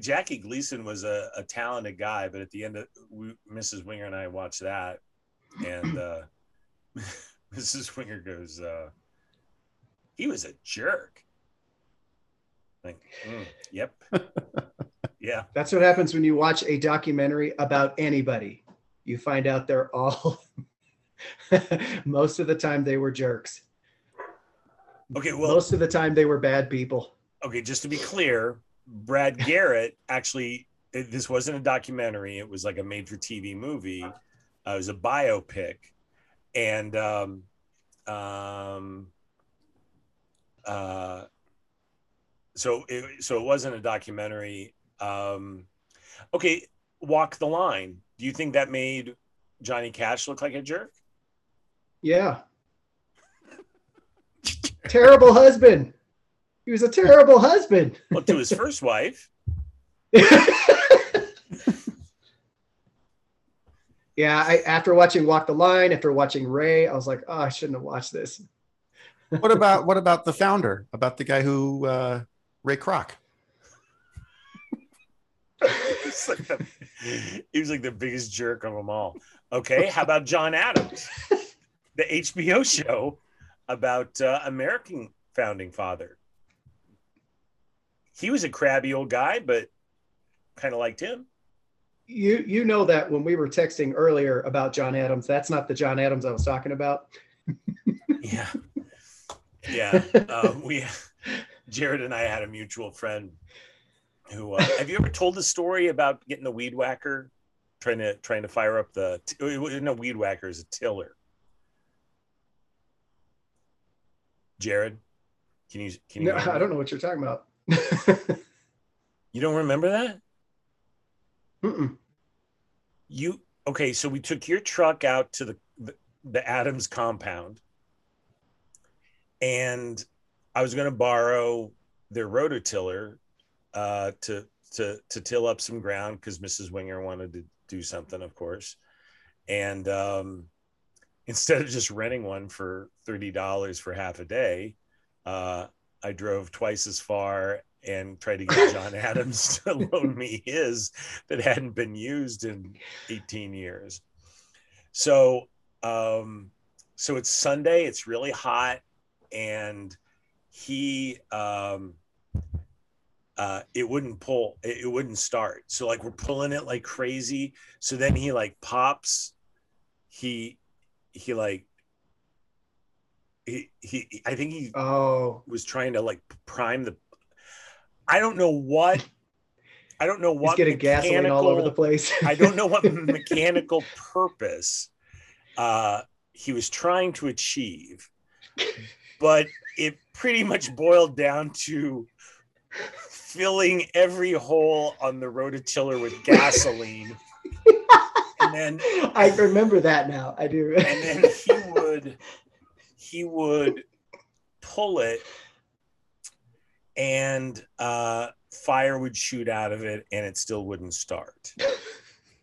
Jackie Gleason was a, a talented guy, but at the end of we, Mrs. Winger and I watched that, and uh, (laughs) Mrs. Winger goes, uh, "He was a jerk." Like, mm, yep, (laughs) yeah, That's what happens when you watch a documentary about anybody. You find out they're all, (laughs) most of the time, they were jerks. okay. Well, most of the time, they were bad people. okay. Just to be clear, Brad (laughs) Garrett actually, it- this wasn't a documentary. It was like a made-for-TV movie. Uh, it was a biopic, and um, um, uh, so it, so it wasn't a documentary. Um, okay, walk the line. Do you think that made Johnny Cash look like a jerk? Yeah. (laughs) Terrible husband. He was a terrible husband. Well, to his first wife. (laughs) yeah, I, after watching Walk the Line, after watching Ray, I was like, oh, I shouldn't have watched this. what about what about the founder? About the guy who uh, Ray Kroc? He's like the, he was like the biggest jerk of them all. Okay, how about John Adams, the HBO show about uh, American founding father? He was a crabby old guy, but kind of liked him. You you know that when we were texting earlier about John Adams, that's not the John Adams I was talking about. Yeah, yeah. Um, we Jared and I had a mutual friend who uh, (laughs) have you ever told the story about getting the weed whacker trying to trying to fire up the no weed whacker is a tiller jared can you can you No, I don't know what you're talking about. (laughs) (laughs) you don't remember that Mm-mm. you okay so we took your truck out to the the, the adams compound and i was going to borrow their rototiller uh, to to to till up some ground because Mrs. Winger wanted to do something, of course. And um, (laughs) instead of just renting one for thirty dollars for half a day, uh, I drove twice as far and tried to get (laughs) John Adams to loan me his that hadn't been used in 18 years. So um, so it's Sunday, it's really hot, and he um, uh, it wouldn't pull, it, it wouldn't start. So like we're pulling it like crazy. So then he like pops, he he like he he I think he Oh, was trying to like prime the I don't know what I don't know he's what getting gasoline all over the place. (laughs) I don't know what (laughs) mechanical purpose uh, he was trying to achieve, but it pretty much boiled down to filling every hole on the rototiller with gasoline. (laughs) and then I remember that now. I do. and then he would he would pull it and uh, fire would shoot out of it and it still wouldn't start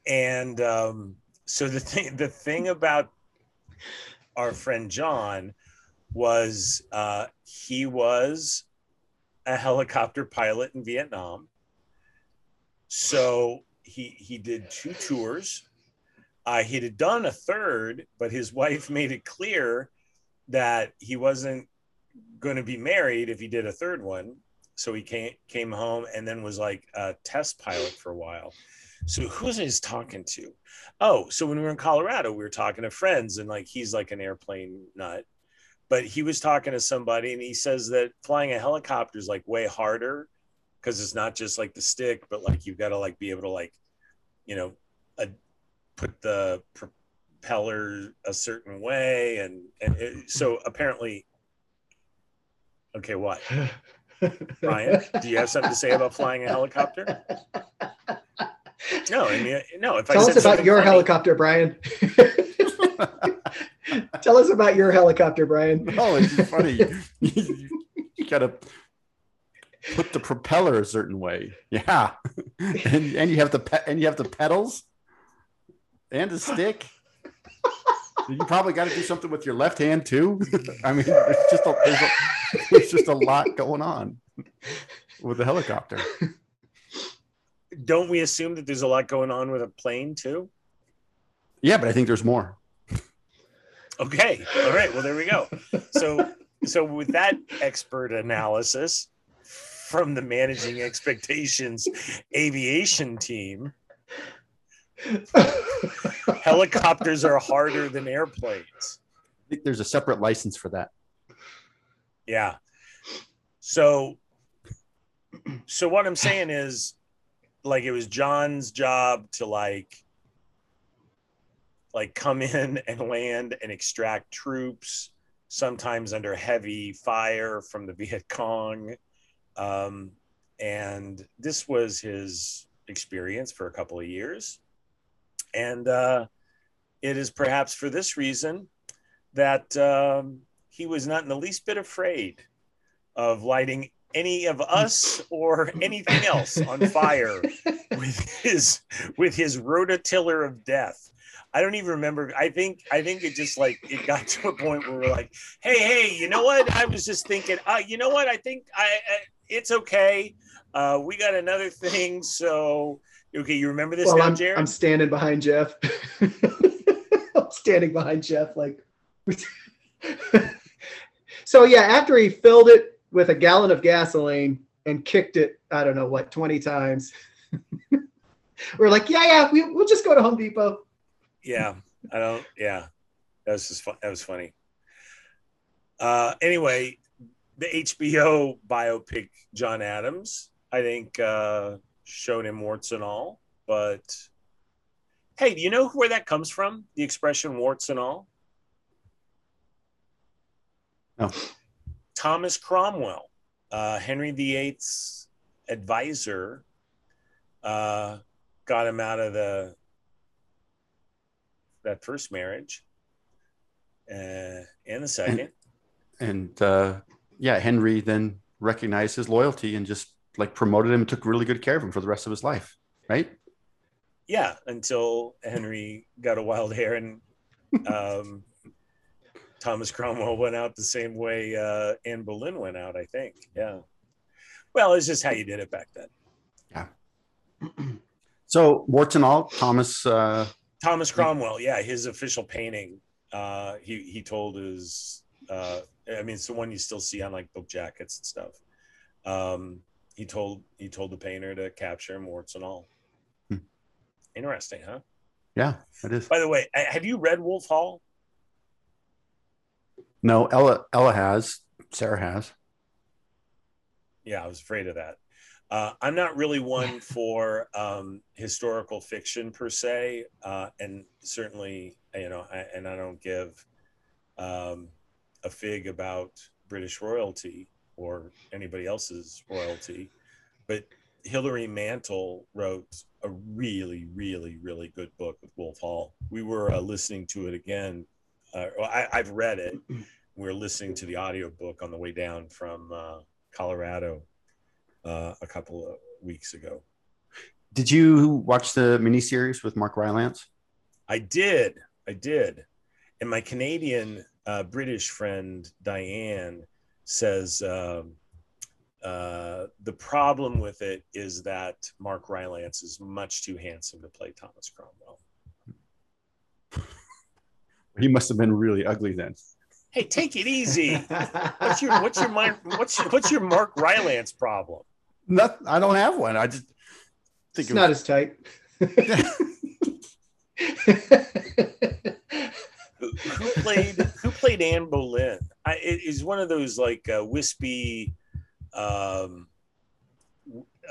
and um, so the thing the thing about our friend john was uh, he was a helicopter pilot in vietnam so he he did two tours uh, he'd had done a third, but his wife (laughs) made it clear that he wasn't going to be married if he did a third one. So he came came home and then was like a test pilot for a while. So who's he talking to? Oh, so when we were in Colorado, we were talking to friends, and like he's like an airplane nut, but he was talking to somebody, and he says that flying a helicopter is like way harder because it's not just like the stick, but like you've got to like be able to like, you know, a, put the propeller a certain way and and it, so apparently okay what (laughs) brian do you have something to say about flying a helicopter (laughs) no i mean no if i Tell said us about your funny- helicopter, Brian. (laughs) (laughs) Tell us about your helicopter, Brian. (laughs) Oh, it's funny. you, you gotta put the propeller a certain way. Yeah, (laughs) and and you have the pe- and you have the pedals and a stick. You probably got to do something with your left hand too. I mean, it's just a, there's, a, there's just a lot going on with the helicopter. don't we assume that there's a lot going on with a plane too Yeah, but I think there's more. Okay. All right. Well there we go. So so with that expert analysis from the managing expectations aviation team helicopters are harder than airplanes. I think there's a separate license for that. yeah. So so what i'm saying is like it was john's job to like like come in (laughs) and land and extract troops sometimes under heavy fire from the (laughs) viet cong um, and this was his experience for a couple of years and uh, it is perhaps for this reason that um, he was not in the least bit afraid of lighting any of us or (laughs) anything else on fire with his with his rototiller of death. I don't even remember. I think I think it just like it got to a point where we're like, hey, hey, you know what? I was just thinking, uh, you know what? I think I, I it's okay. Uh, we got another thing, so okay. You remember this well, now, I'm, Jared? I'm standing behind Jeff. (laughs) I'm standing behind Jeff, like. (laughs) so yeah, after he filled it with a gallon of gasoline and kicked it, I don't know what, 20 times. (laughs) we're like, yeah, yeah, we, we'll just go to Home Depot. Yeah, I don't. Yeah, that was just fun. That was funny. Uh, anyway, the HBO biopic John Adams, I think, uh, showed him warts and all. But hey, do you know where that comes from? The expression warts and all. No. Thomas Cromwell, uh, Henry VIII's advisor, uh, got him out of the that first marriage, uh, and the second. And uh, yeah, Henry then recognized his loyalty and just like promoted him and took really good care of him for the rest of his life. Right? yeah, until Henry got a wild hair and um, (laughs) Thomas Cromwell went out the same way uh, Anne Boleyn went out. I think. Yeah. Well, it's just how you did it back then. Yeah. (clears throat) so warts and all, Thomas. Uh, Thomas Cromwell, yeah, his official painting. Uh, he he told his. Uh, I mean, it's the one you still see on like book jackets and stuff. Um, he told he told the painter to capture him, warts and all. Hmm. Interesting, huh? yeah, it is. By the way, have you read Wolf Hall? No, Ella Ella has. Sarah has. Yeah, I was afraid of that. Uh, I'm not really one for um, historical fiction per se, uh, and certainly, you know, I, and I don't give um, a fig about British royalty or anybody else's royalty. But Hilary Mantel wrote a really, really, really good book with Wolf Hall. We were uh, listening to it again. Uh, well, I, I've read it. We were listening to the audiobook on the way down from uh, Colorado uh, a couple of weeks ago. Did you watch the miniseries with Mark Rylance? I did. I did. And my Canadian uh, British friend Diane says um, uh, the problem with it is that Mark Rylance is much too handsome to play Thomas Cromwell. (laughs) He must have been really ugly then. Hey, take it easy. (laughs) What's your what's your what's your, what's your Mark Rylance problem? Not, I don't have one. I just think it's it not was, as tight. Who, (laughs) who played who played Anne Boleyn? I, it is one of those like uh, wispy, um,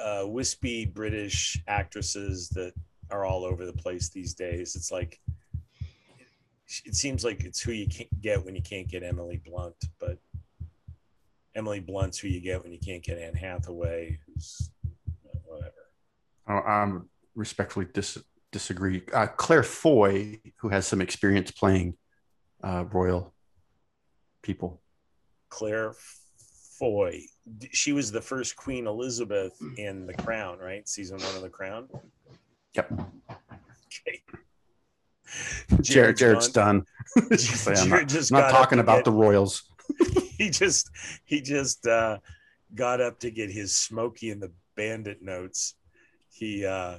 uh, wispy British actresses that are all over the place these days. It's like it seems like it's who you can't get when you can't get Emily Blunt, but Emily Blunt's who you get when you can't get Anne Hathaway, who's uh, whatever. I I'm respectfully dis, disagree. Uh, Claire Foy, who has some experience playing uh, royal people. Claire Foy. She was the first Queen Elizabeth in The Crown, right? Season one of The Crown. Yep. Okay. (laughs) Jared, Jared's done. (laughs) I'm Jared not, I'm not got talking about the royals. (laughs) he just he just uh, got up to get his Smokey and the Bandit notes. He uh,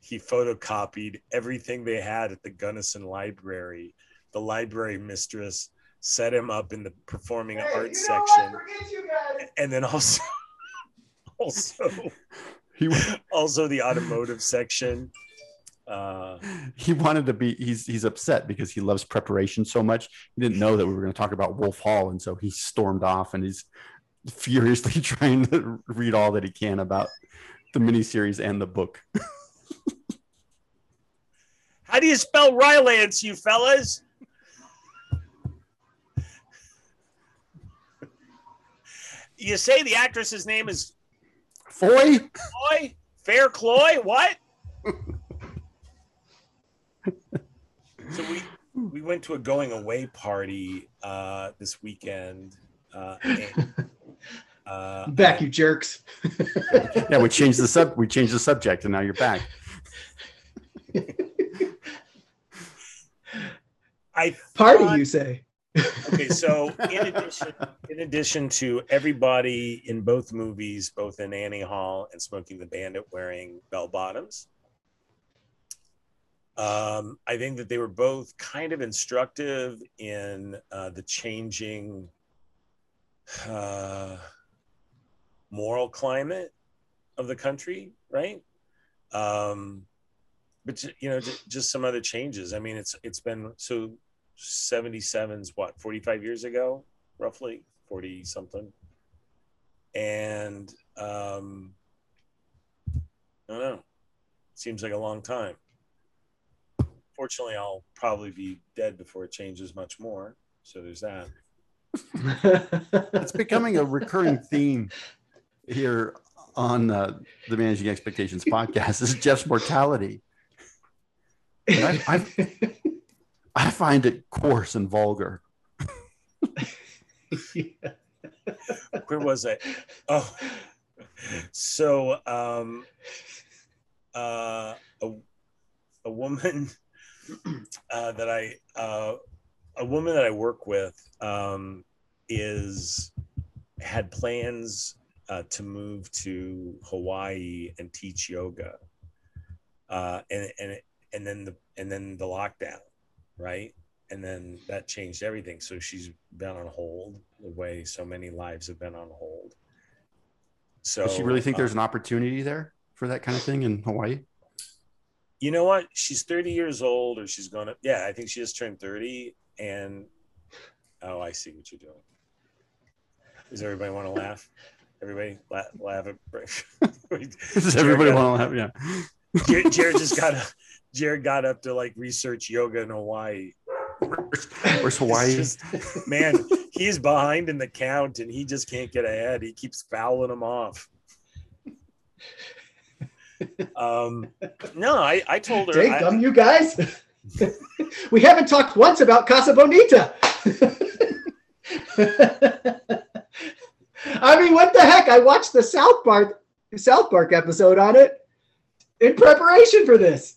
he photocopied everything they had at the Gunnison Library. The library mistress set him up in the performing arts section, and then also (laughs) also (laughs) He (laughs) also the automotive section. Uh, he wanted to be. He's he's upset because he loves preparation so much. He didn't know that we were going to talk about Wolf Hall, and so he stormed off and he's furiously (laughs) trying to read all that he can about the miniseries and the book. (laughs) how do you spell Rylance, you fellas? (laughs) You say the actress's name is Foy, Foy? Fair Cloy? What? so we we went to a going away party uh, this weekend, uh, Uh, Back, you jerks. (laughs) Yeah, we changed the sub. We changed the subject, and now you're back. I Party, thought- you say? okay so (laughs) in addition in addition to everybody in both movies both in annie hall and smokey and the bandit wearing bell bottoms um, i think that they were both kind of instructive in uh, the changing uh, moral climate of the country right? Um, but you know ju- just some other changes. I mean it's it's been so 77's what 45 years ago roughly 40 something and um i don't know. Seems like a long time. Fortunately i'll probably be dead before it changes much more. So there's that. (laughs) It's becoming a recurring theme here on uh, the Managing Expectations podcast. This is Jeff's mortality. I, I, (laughs) I find it coarse and vulgar. Yeah. (laughs) where was i oh so um uh a, a woman (clears throat) uh that i uh a woman that i work with um is had plans uh, to move to hawaii and teach yoga uh and and and then the and then the lockdown right? And then that changed everything. So she's been on hold the way so many lives have been on hold. So Does she really think uh, there's an opportunity there for that kind of thing in Hawaii? you know what? She's 30 years old or she's gonna yeah i think she just turned 30 and oh i see what you're doing. Does everybody want to laugh everybody (laughs) (laughs) laugh, laugh at Does everybody want to have? Yeah. (laughs) jared, jared just got jared got up to like research yoga in hawaii Where's Hawaii? It's just- man he's behind in the count and he just can't get ahead he keeps fouling them off um no i i told her Dang I- gum, you guys. we haven't talked once about Casa Bonita. I mean, what the heck? I watched the South Park South Park episode on it in preparation for this.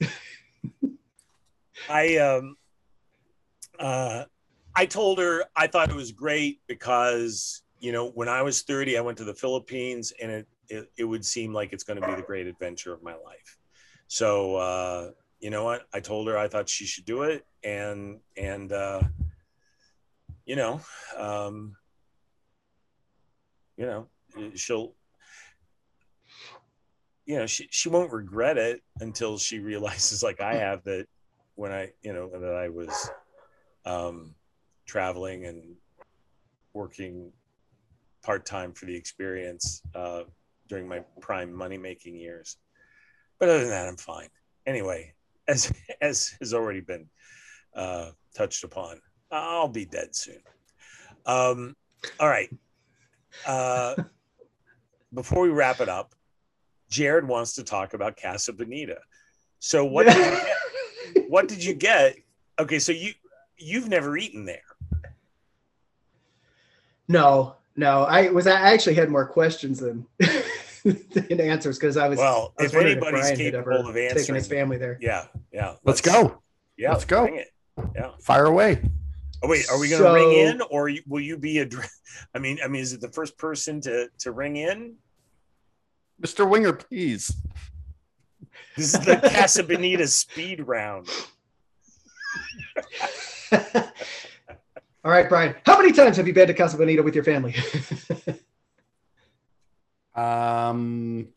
I um uh I told her I thought it was great because you know when I was 30 I went to the Philippines and it it, it would seem like it's going to be the great adventure of my life. So uh you know what I told her I thought she should do it and and uh you know um you know she'll you know she, she won't regret it until she (laughs) realizes like I have that when I, you know, that I was um, traveling and working part time for the experience uh, during my prime money making years. But other than that, I'm fine. Anyway, as (laughs) as has already been uh, touched upon, I'll be dead soon. Um, all right. Uh, (laughs) before we wrap it up, Jared wants to talk about Casa Bonita. So what did you get? (laughs) what did you get? Okay, so you you've never eaten there. no, no, I was. I actually had more questions than (laughs) than answers because I was. Well, I was if anybody's Brian had capable ever of taken answering, his family there. yeah, yeah. Let's go. Yeah, Let's go. bring it. Yeah. Fire away. Oh wait, are we going to So- ring in, or will you be a? dr- (laughs) I mean, I mean, is it the first person to to ring in? Mr. Winger, please. This is the Casa Bonita (laughs) speed round. (laughs) All right, Brian. How many times have you been to Casa Bonita with your family? Um,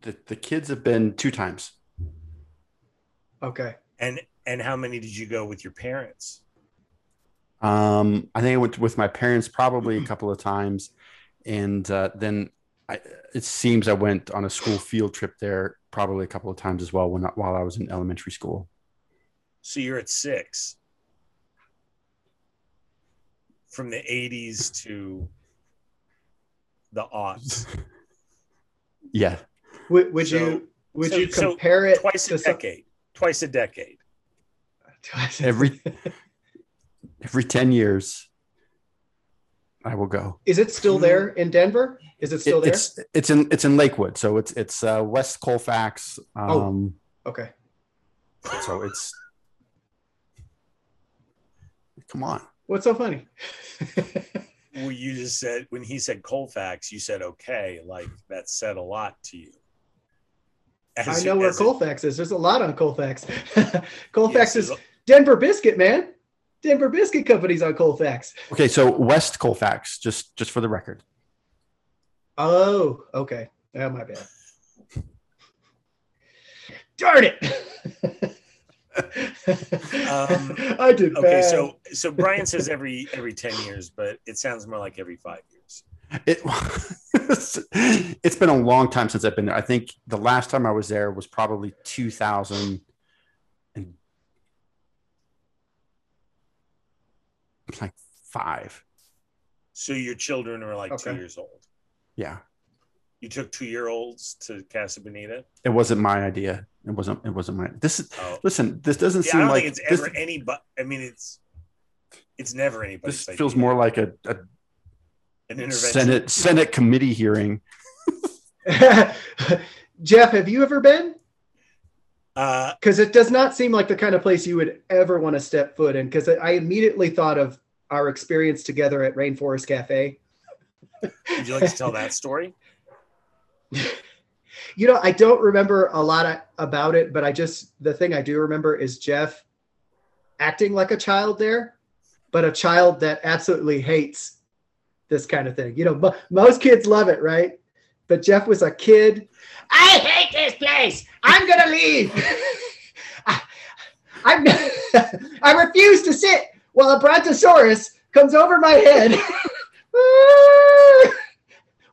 the, the kids have been two times. okay. And and how many did you go with your parents? Um, I think I went with my parents probably a couple of times, and uh, then I, it seems I went on a school field trip there probably a couple of times as well when while I was in elementary school. So you're at six. From the 80s to the aughts. (laughs) Yeah, Would, would So- you would so- you so compare it Twice a to some- decade. Twice a decade. (laughs) Twice every every ten years, I will go. Is it still there in Denver? Is it still It- there? It's it's in it's in Lakewood, so it's it's uh, West Colfax. Um, Okay. so it's come on. What's so funny? (laughs) Well, you just said when he said Colfax, you said okay, like that said a lot to you. I As- know where Colfax is. There's a lot on Colfax. (laughs) Colfax yes, is Denver Biscuit, man. Denver Biscuit Company's on Colfax. Okay, so West Colfax, just just for the record. Oh, okay. Oh, my bad. Darn it. Um, (laughs) I did Okay, bad. so so Brian says every every ten years, but it sounds more like every five years. It (laughs) it's been a long time since I've been there. I think the last time I was there was probably 2000 and like five. So your children are like two years old. Yeah, You took two year olds to Casa Bonita. it wasn't my idea. It wasn't. It wasn't my. This is Oh, listen. This doesn't yeah, I seem don't like think it's this, ever any. But I mean, it's it's never anybody. this feels idea. more like a, a an intervention. Senate Senate committee hearing. (laughs) Jeff, have you ever been? Uh, Because it does not seem like the kind of place you would ever want to step foot in. Because I immediately thought of our experience together at Rainforest Cafe. would you like to tell that story? (laughs) You know, I don't remember a lot of, about it, but I just the thing I do remember is Jeff acting like a child there, but a child that absolutely hates this kind of thing. You know, mo- most kids love it, right? But Jeff was a kid. I hate this place. I'm gonna leave. (laughs) I, I'm. I refuse to sit while a brontosaurus comes over my head (laughs)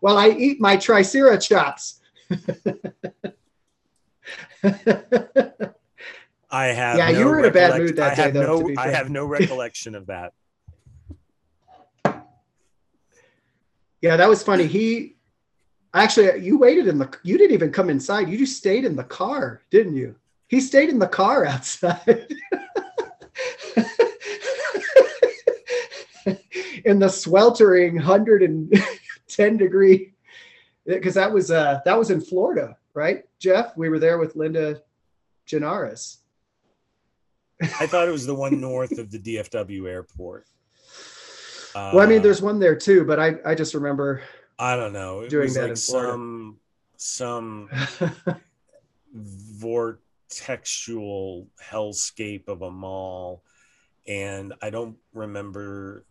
while I eat my triceratops. (laughs) I have. Yeah, you were in a bad mood that I day, though, No, to be I have no recollection of that. Yeah, that was funny. He actually, you waited in the. You didn't even come inside. You just stayed in the car, didn't you? He stayed in the car (laughs) outside. in the sweltering 110 degree because that was uh that was in Florida, right? Jeff, we were there with Linda Genaris. I thought it was the one north of the DFW airport. Well, I mean, Uh, there's one there too, but I I just remember I don't know. It doing was that like some some (laughs) vortexual hellscape of a mall, and I don't remember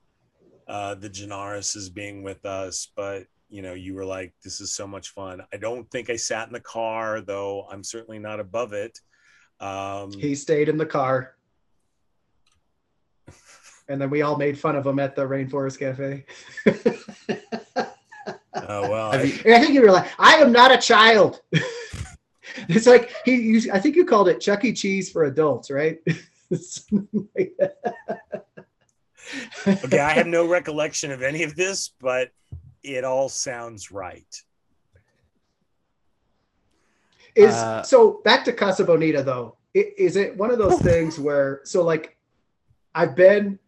uh, the Genarises being with us, but you know, you were like, "This is so much fun." I don't think I sat in the car, though. I'm certainly not above it. Um, he stayed in the car. And then we all made fun of him at the Rainforest Cafe. (laughs) oh well, I- you- I think you were like, I am not a child. (laughs) it's like he you, I think you called it Chuck E. Cheese for adults, right? (laughs) Like okay, I have no recollection of any of this, but it all sounds right. Is Uh, so back to Casa Bonita though. i- Is it one of those things where so like I've been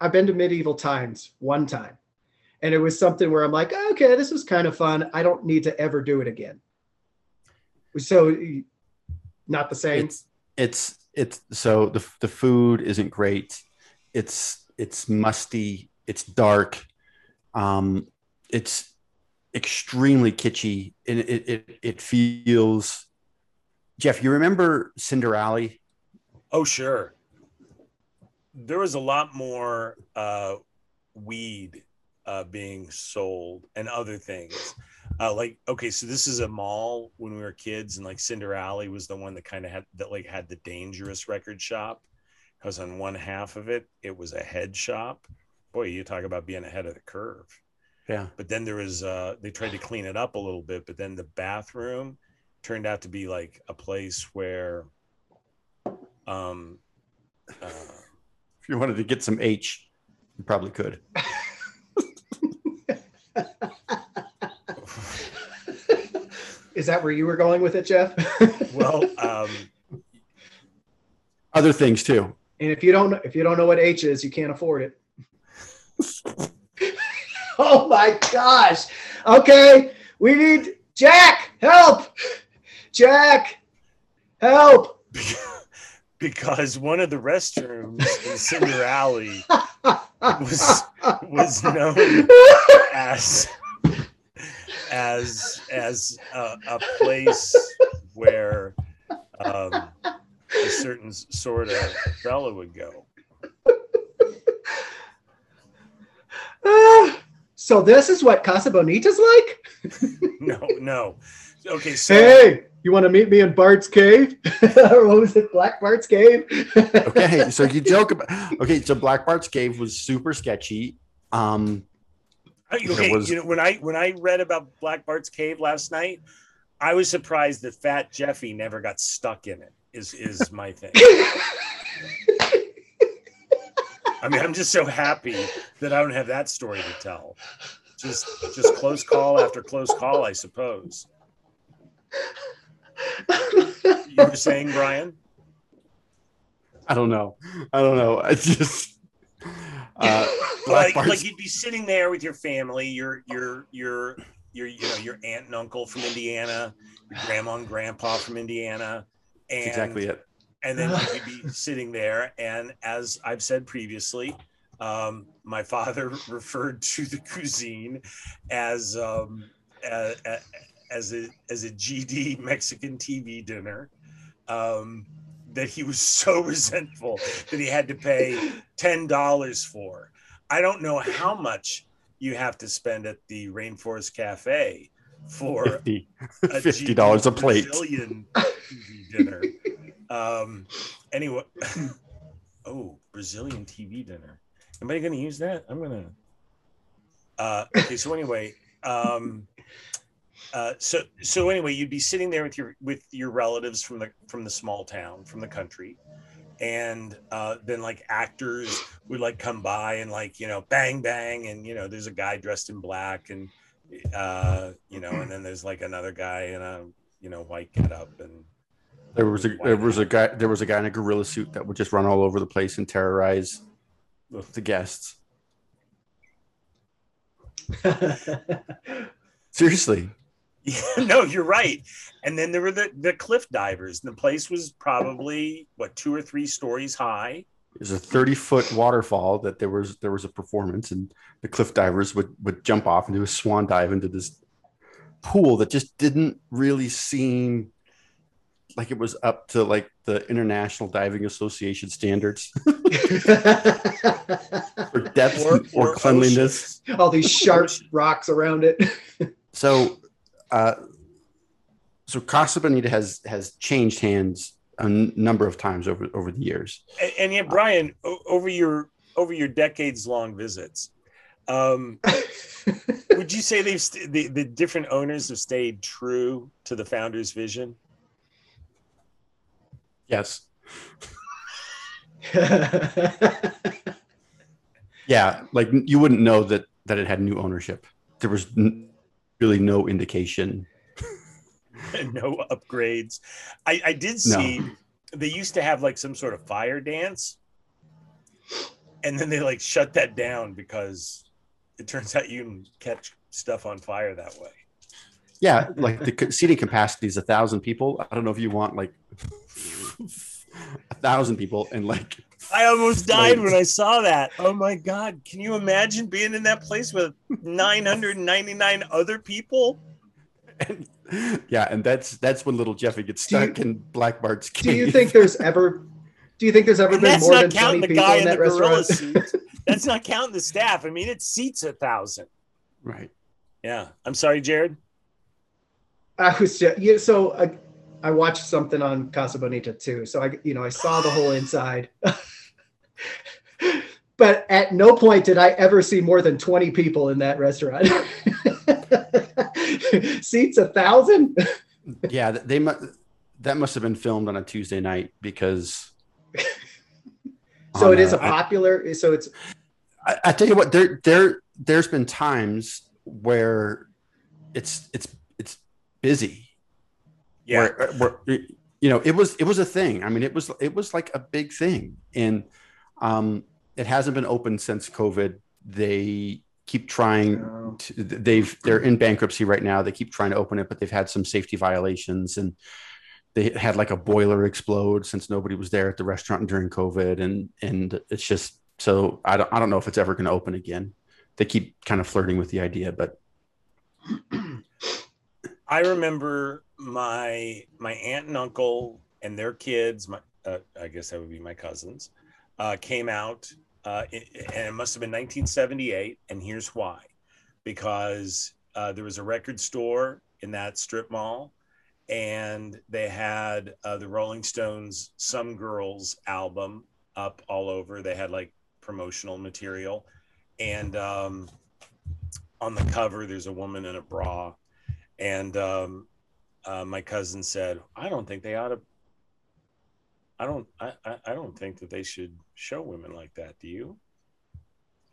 I've been to medieval times one time, and it was something where I'm like, okay, this was kind of fun. I don't need to ever do it again. So not the same. It's it's it's so the the food isn't great. It's it's musty. It's dark. Um, it's extremely kitschy, and it it it feels. Jeff, you remember Cinderella? Oh, sure. There was a lot more uh, weed uh, being sold and other things. Uh, like, okay, so this is a mall when we were kids, and like Cinderella was the one that kind of had that like had the dangerous record shop because on one half of it it was a head shop. Boy, you talk about being ahead of the curve. Yeah. But then there was uh, they tried to clean it up a little bit, but then the bathroom turned out to be like a place where um uh, If you wanted to get some H, you probably could. (laughs) (laughs) Is that where you were going with it, Jeff? (laughs) well um Other things too. and if you don't if you don't know what H is, you can't afford it. (laughs) oh my gosh. Okay, we need Jack. Help, Jack. Help. because one of the restrooms in Cinderella was was known as as as a, a place where um, a certain sort of fella would go. (sighs) so this is what Casa Bonita's like? (laughs) No, no. Okay, so Hey, you want to meet me in Bart's cave? (laughs) or what was it, Black Bart's cave? (laughs) okay, so you joke about okay, so Black Bart's cave was super sketchy. Um, Okay, was- you know when I when I read about Black Bart's cave last night, I was surprised that Fat Jeffy never got stuck in it. Is is my thing. (laughs) I mean, I'm just so happy that I don't have that story to tell. Just just close call after close call, I suppose. You were saying, Brian? I don't know. I don't know. I just uh, (laughs) like, like you'd be sitting there with your family, your your your your you know your aunt and uncle from Indiana, your grandma and grandpa from Indiana, and That's exactly it. and then you'd be sitting there, and as I've said previously, um, my father (laughs) referred to the cuisine as um, as a as a GD Mexican TV dinner. Um, that he was so (laughs) resentful that he had to pay ten dollars for. I don't know how much you have to spend at the Rainforest Cafe for (laughs) 50 a $50 a plate. Brazilian TV dinner. Um, anyway, (laughs) oh, Brazilian TV dinner. Am I going to use that? I'm going to. Uh, okay, so anyway, um, uh, so so anyway, you'd be sitting there with your with your relatives from the from the small town, from the country, and uh, then like actors would like come by and like you know bang bang, and you know there's a guy dressed in black and uh, you know, and then there's like another guy in a you know white getup and There was a there was a guy there was a guy in a gorilla suit that would just run all over the place and terrorize the guests. (laughs) Seriously. Yeah, (laughs) no, you're right. And then there were the, the cliff divers. The place was probably what two or three stories high. There's a 30 foot waterfall that there was there was a performance and the cliff divers would would jump off and do a swan dive into this pool that just didn't really seem like it was up to like the International Diving Association standards (laughs) for depth or, Or- or cleanliness. All these sharp rocks around it. So, uh, so Casa Bonita has has changed hands a n- number of times over over the years. And, and yet, Brian, o- over your over your decades long visits, um, (laughs) would you say they've st- the, the different owners have stayed true to the founder's vision? Yes. (laughs) Yeah, like you wouldn't know that that it had new ownership. There was n- really no indication. (laughs) no upgrades. I, I did see they used to have like some sort of fire dance, and then they like shut that down because it turns out you can catch stuff on fire that way. Yeah, like the seating capacity is a thousand people. I don't know if you want like (laughs) a thousand people and like I almost (laughs) died Like- when I saw that. Oh my god! Can you imagine being in that place with 999 other people? and, yeah, and that's that's when little Jeffy gets Do you- stuck in Black Bart's Do you think there's ever? Do you think there's ever And been more than twenty the people guy in in the that gorilla restaurant? suit. That's not counting the staff. I mean, it seats a thousand. right? Yeah. I'm sorry, Jared. I was just, yeah, so I, I watched something on Casa Bonita too. So I, you know, I saw the whole inside. (laughs) but at no point did I ever see more than 20 people in that restaurant. (laughs) Seats a thousand? Yeah, they mu- that must have been filmed on a Tuesday night because. So it is a popular, so it's, I, I tell you what, there there there's been times where it's it's it's busy. Yeah. Where, where you know it was it was a thing. I mean, it was it was like a big thing, and um, it hasn't been open since COVID. They keep trying to, they've they're in bankruptcy right now. They keep trying to open it, but they've had some safety violations and they had like a boiler explode since nobody was there at the restaurant during COVID. And and it's just so I don't I don't know if it's ever gonna open again. They keep kind of flirting with the idea, but (clears throat) I remember my my aunt and uncle and their kids. My uh, I guess that would be my cousins. Uh, came out, uh, and it must have been 1978. And here's why: because uh, there was a record store in that strip mall, and they had uh, the Rolling Stones "Some Girls" album up all over. They had like promotional material, and um, on the cover, there's a woman in a bra and um, uh, my cousin said, "I don't think they ought to. I don't. I, I, I don't think that they should show women like that. Do you?"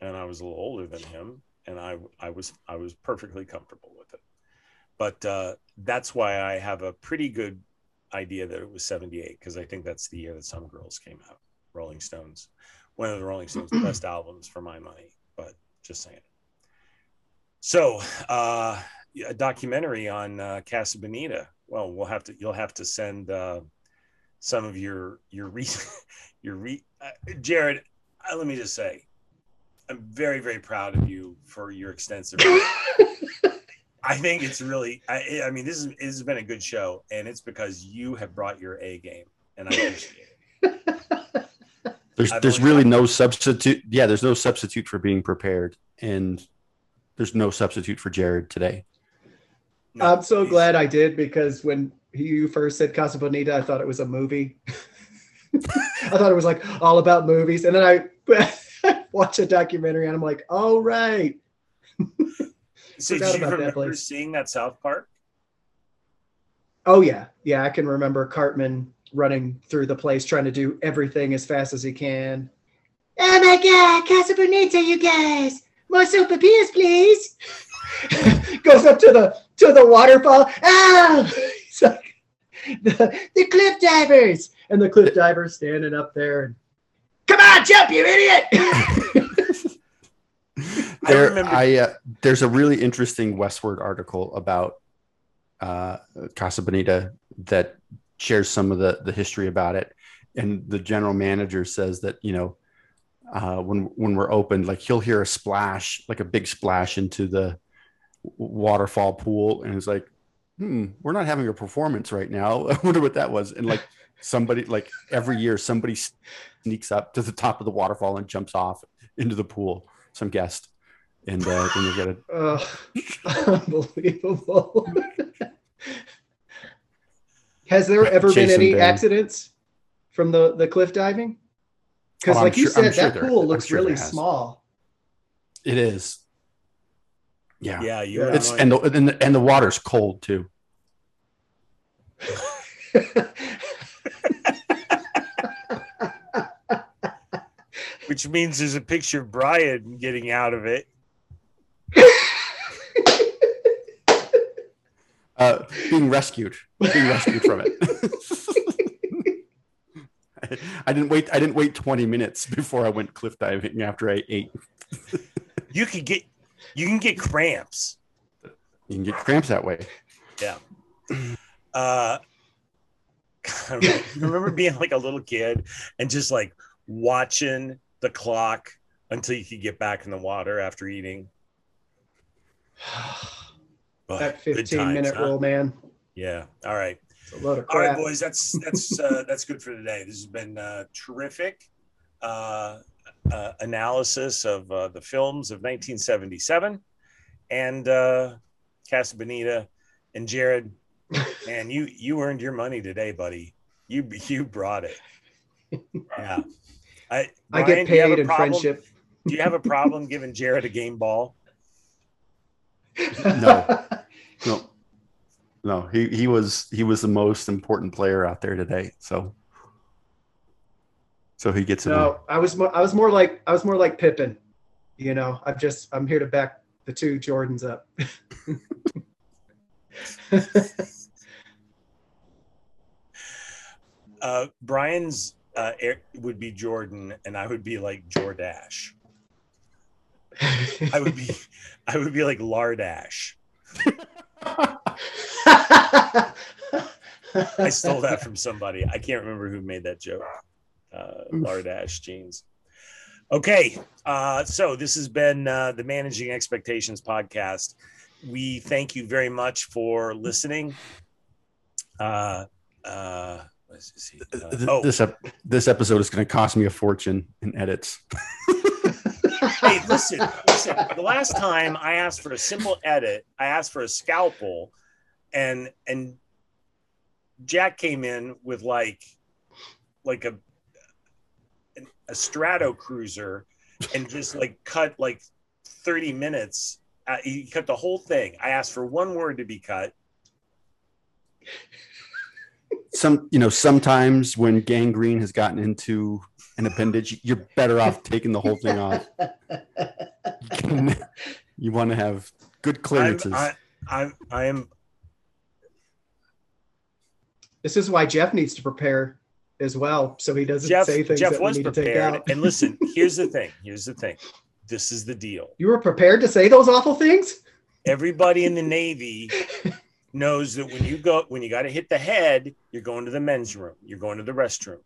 And I was a little older than him, and I I was I was perfectly comfortable with it. But uh, that's why I have a pretty good idea that it was '78 because I think that's the year that Some Girls came out. Rolling Stones, one of the Rolling Stones' best (clears throat) albums for my money. But just saying. So, uh, a documentary on uh, Casa Bonita. Well, we'll have to. You'll have to send uh, some of your your re (laughs) your re. Uh, Jared, uh, let me just say, I'm very very proud of you for your extensive. (laughs) I think it's really. I, I mean, this is this has been a good show, and it's because you have brought your A game, and I appreciate it. (laughs) there's I've there's really no substitute. Yeah, there's no substitute for being prepared, and there's no substitute for Jared today. No, I'm so glad I did because when you first said Casa Bonita, I thought it was a movie. (laughs) I thought it was like all about movies, and then I (laughs) watch a documentary and I'm like, all right. (laughs) So forgot do you about that remember place. seeing that South Park? Oh yeah, yeah. I can remember Cartman running through the place trying to do everything as fast as he can. Oh my God, Casa Bonita, you guys! More super sopapillas, please. Goes up to the to the waterfall. Oh, it's (laughs) like the, the cliff divers, and the cliff divers standing up there. And, Come on, jump, you idiot! (laughs) There, remember- I uh, there's a really interesting Westword article about uh, Casa Bonita that shares some of the the history about it, and the general manager says that you know uh, when when we're opened, like he'll hear a splash, like a big splash into the waterfall pool, and it's like, hmm, we're not having a performance right now. (laughs) I wonder what that was, and like somebody like every year somebody sneaks up to the top of the waterfall and jumps off into the pool, some guest and uh, then you get a (laughs) Oh, unbelievable. (laughs) Has there ever been any Baron. accidents from the, the cliff diving? Because, Oh, like you sure- said, sure that there- pool looks sure really small. it is yeah, Yeah, you. Yeah. it's and the, and the and the water's cold too (laughs) which means there's a picture of Brian getting out of it. (laughs) uh being rescued being rescued from it I, (laughs) I didn't wait i didn't wait 20 minutes before i went cliff diving after i ate You could get, you can get cramps. you can get cramps that way Yeah. (clears throat) Uh, you remember being like a little kid and just like watching the clock until you could get back in the water after eating. (sighs) Oh, that 15 times, minute huh? rule, man. Yeah. All right. It's a load of All right, boys. That's that's uh, that's good for today. This has been uh, terrific uh, uh, analysis of uh, the films of 1977 and uh, Casa Bonita and Jared. (laughs) Man, you you earned your money today, buddy. You you brought it. Yeah. I I Brian, get do you have paid in problem- friendship. Do you have a problem (laughs) giving Jared a game ball? No. (laughs) no no he he was he was the most important player out there today so so he gets it no, I was more, I was more like I was more like Pippen. You know, I'm just I'm here to back the two Jordans up. (laughs) Uh, Brian's uh, air, would be Jordan, and I would be like Jordache. I would be (laughs) I would be like Lardash. (laughs) I stole that from somebody. I can't remember who made that joke. Uh, Lardash jeans. Okay, uh, so this has been uh, the Managing Expectations podcast. We thank you very much for listening. Uh, uh. Uh, oh, This ep- this episode is going to cost me a fortune in edits. (laughs) hey, listen, listen. The last time I asked for a simple edit, I asked for a scalpel, and and Jack came in with like like a a Strato cruiser and just like cut like 30 minutes. Uh, he cut the whole thing. I asked for one word to be cut. Some you know sometimes when gangrene has gotten into an appendage, you're better off taking the whole thing off. (laughs) you want to have good I'm, clearances. I, I'm I am this is why Jeff needs to prepare as well, so he doesn't Jeff. say things Jeff that we was need to take out. And listen, (laughs) here's the thing. Here's the thing. This is the deal. You were prepared to say those awful things? everybody in the (laughs) navy knows that when you go when you got to hit the head you're going to the men's room you're going to the restroom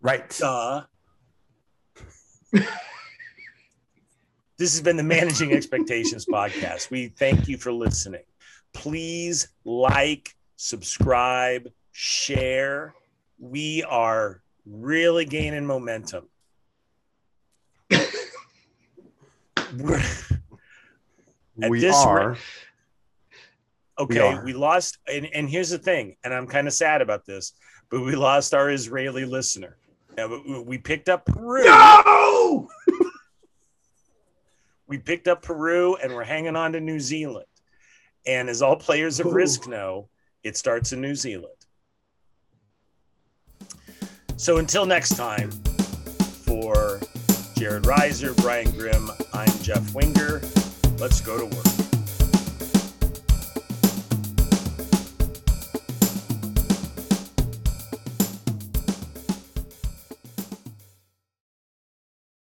right. duh this has been the managing expectations podcast we thank you for listening please like subscribe share we are really gaining momentum (laughs) we this are. okay are. we, lost and, and here's the thing and i'm kind of sad about this but we lost our israeli listener we- we picked up peru No! (laughs) we picked up peru and we're hanging on to new zealand and as all players of Ooh. risk know it starts in new zealand so until next time for jared reiser brian grimm i'm jeff winger. Let's go to work